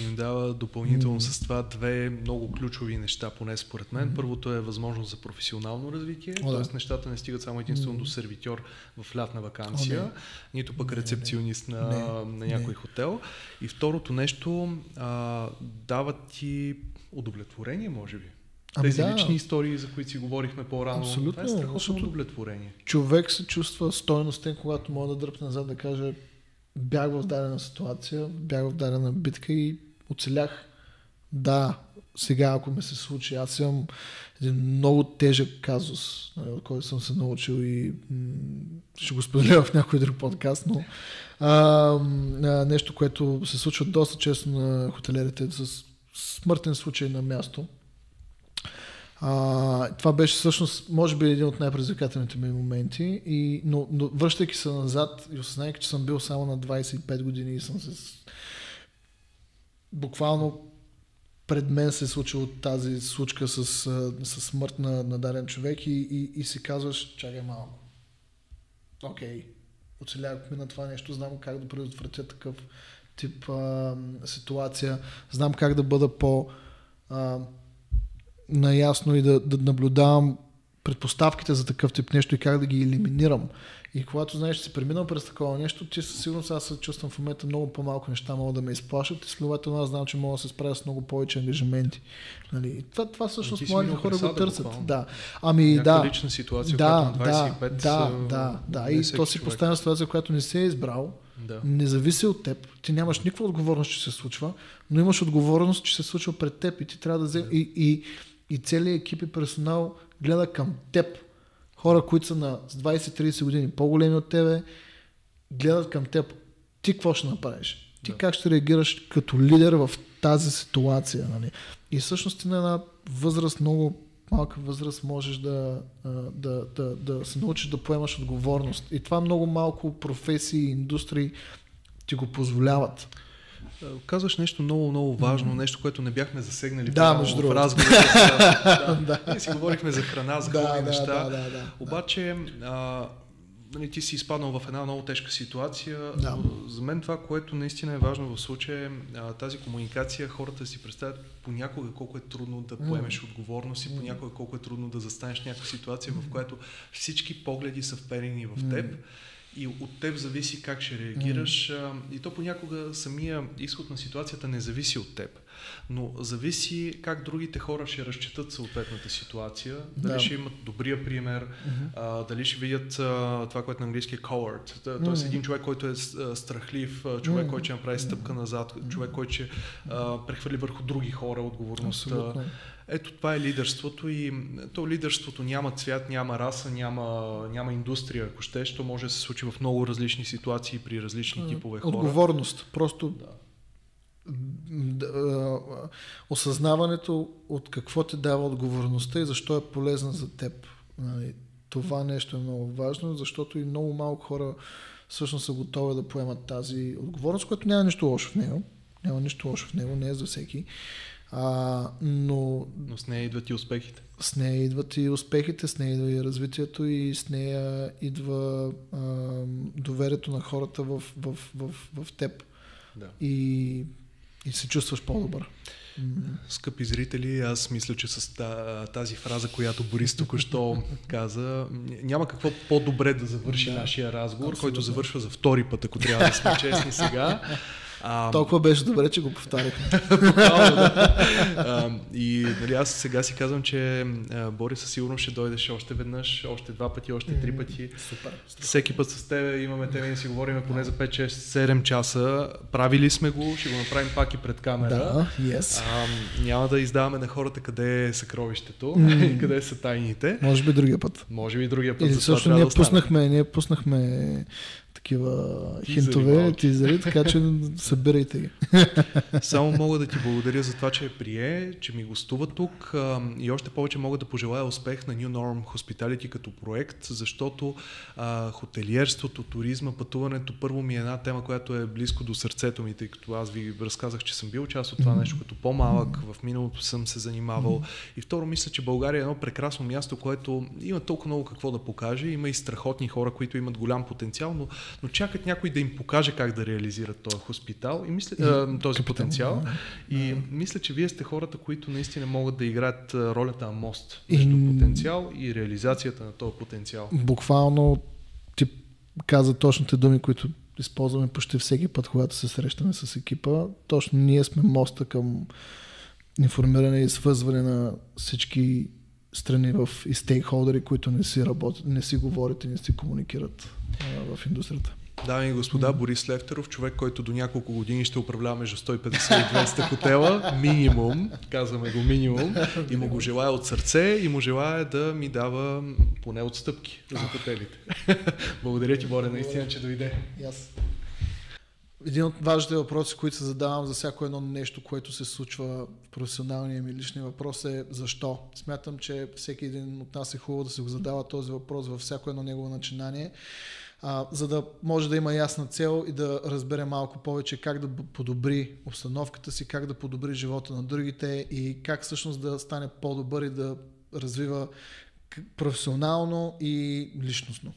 И им дава допълнително mm. с това две много ключови неща, поне според мен. Mm. Първото е възможност за професионално развитие, О, да. т.е. нещата не стигат само единствено Mm. до сервитьор в лятна вакансия, О, не. нито пък Не, рецепционист не. на, Не, на някой не. хотел. И второто нещо а, дава ти удовлетворение, може би. Ами Тези да. лични истории, за които си говорихме по-рано, Абсолютно, това е страхотно удовлетворение. Човек се чувства стойностен, когато може да дръпне назад да каже бях в дадена ситуация, бях в дадена битка и оцелях. Да, сега ако ми се случи, аз имам един много тежък казус, нали, от който съм се научил и м- ще го споделя в някой друг подкаст, но а, а, нещо, което се случва доста често на хотелерите с смъртен случай на място. А, това беше всъщност, може би, един от най-предизвикателните ми моменти, и, но, но връщайки се назад и осъзнайки, че съм бил само на 25 години и съм с- Буквално пред мен се е случило тази случка с, с смърт на, на даден човек и, и, и си казваш, чакай малко. Окей, оцелях на това нещо, знам как да предотвратя такъв тип а, ситуация, знам как да бъда по... А, наясно и да, да наблюдавам предпоставките за такъв тип нещо и как да ги елиминирам. И когато знаеш, че си преминал през такова нещо, ти със сигурност аз се чувствам в момента много по-малко неща могат да ме изплашат и следователно аз знам, че мога да се справя с много повече ангажименти. Нали? И Това, това всъщност младите хора го търсят. буквално. Да. Ами Някаква да. лична ситуация, да, която на да, 25 да, са- да, да. И то си поставя ситуация, която не се е избрал, Да. не зависи от теб. Ти нямаш никаква отговорност, че се случва, но имаш отговорност, че се случва пред теб и ти трябва да вземеш. И, и, и целият екип и персонал гледа към теб. Хора, които са на с 20-30 години по-големи от тебе, гледат към теб. Ти какво ще направиш? Ти Да. как ще реагираш като лидер в тази ситуация? Нали? И всъщност ти на една възраст, много малка възраст, можеш да, да, да, да се научиш да поемаш отговорност. И това много малко професии и индустрии ти го позволяват. Казваш нещо много, много важно, нещо, което не бяхме засегнали Да, между в разговора. [laughs] да, да. Ние си говорихме за храна, за хубави неща. да, да, да. Обаче, а, нали, ти си изпаднал в една много тежка ситуация. Да. За мен това, което наистина е важно в случая е тази комуникация, хората да си представят понякога колко е трудно да поемеш отговорност и понякога колко е трудно да застанеш някаква ситуация, в която всички погледи са вперени в теб. И от теб зависи как ще реагираш. а, И то понякога самия изход на ситуацията не зависи от теб. Но зависи как другите хора ще разчитат съответната ситуация. Дали Да. ще имат добрия пример, а, дали ще видят а, това, което на английски е coward. Т- Тоест Мгм. един човек, който е страхлив, човек, Мгм. който ще направи стъпка назад, човек, който ще а, прехвърли върху други хора отговорността. Абсолютно. Ето това е лидерството и то лидерството няма цвят, няма раса, няма, няма индустрия, ако щеш. То може да се случи в много различни ситуации при различни типове хора. Отговорност. Просто Да. осъзнаването от какво ти дава отговорността и защо е полезна за теб. Нали, Това нещо е много важно, защото и много малко хора всъщност са готови да поемат тази отговорност, което няма нищо лошо в него. Няма нищо лошо в него, не е за всеки. А, но Но с нея идват и успехите. с нея идват и успехите, с нея идва и развитието и с нея идва а, доверието на хората в, в, в, в теб Да. и, и се чувстваш по-добър. Скъпи зрители, аз мисля, че с та- тази фраза, която Борис току-що [laughs] каза, няма какво по-добре да завърши Да. нашия разговор, Абсолютно. който завършва за втори път, ако трябва да сме честни сега. [laughs] А, Толкова беше добре, че го повтаряхме. [laughs] Да. И нали, аз сега си казвам, че а, Борис със сигурност ще дойдеш още веднъж, още два пъти, още три пъти. Супер. Всеки път с теб имаме теми да си говорим поне за 5, 6, 7 часа. Правили сме го, ще го направим пак и пред камера. Да, yes. А, няма да издаваме на хората къде е съкровището [laughs] и къде са тайните. Може би другия път. Може би другия път Или също ние пуснахме, ние пуснахме такива Тизери хинтове, малки. тизери, така че [laughs] събирайте ги. Само мога да ти благодаря за това, че прие, че ми гостува тук и още повече мога да пожелая успех на New Norm Hospitality като проект, защото а, хотелиерството, туризма, пътуването първо ми е една тема, която е близко до сърцето ми, тъй като аз ви разказах, че съм бил част от това нещо като по-малък, в миналото съм се занимавал. И второ, мисля, че България е едно прекрасно място, което има толкова много какво да покаже, има и страхотни хора, които имат голям потенциал, но но чакат някой да им покаже как да реализират този хоспитал и мисля, а, този потенциал. И мисля, че вие сте хората, които наистина могат да играят ролята на мост между и... потенциал и реализацията на този потенциал. Буквално ти каза точните думи, които използваме почти всеки път, когато се срещаме с екипа. Точно ние сме моста към информиране и свързване на всички страни в, и стейкхолдери, които не си работят, не си говорят и не си комуникират а, в индустрията. Дами и господа, Борис Левтеров, човек, който до няколко години ще управлява между 150 и 200 хотела, [laughs] минимум, казваме го минимум, и му го желая от сърце и му желая да ми дава поне отстъпки за хотелите. [laughs] Благодаря ти, Боре, наистина, че дойде. Yes един от важните въпроси, които се задавам за всяко едно нещо, което се случва в професионалния ми личния въпрос е защо. Смятам, че всеки един от нас е хубаво да се го задава този въпрос във всяко едно негово начинание, а, за да може да има ясна цел и да разбере малко повече как да подобри обстановката си, как да подобри живота на другите и как всъщност да стане по-добър и да развива професионално и личностно.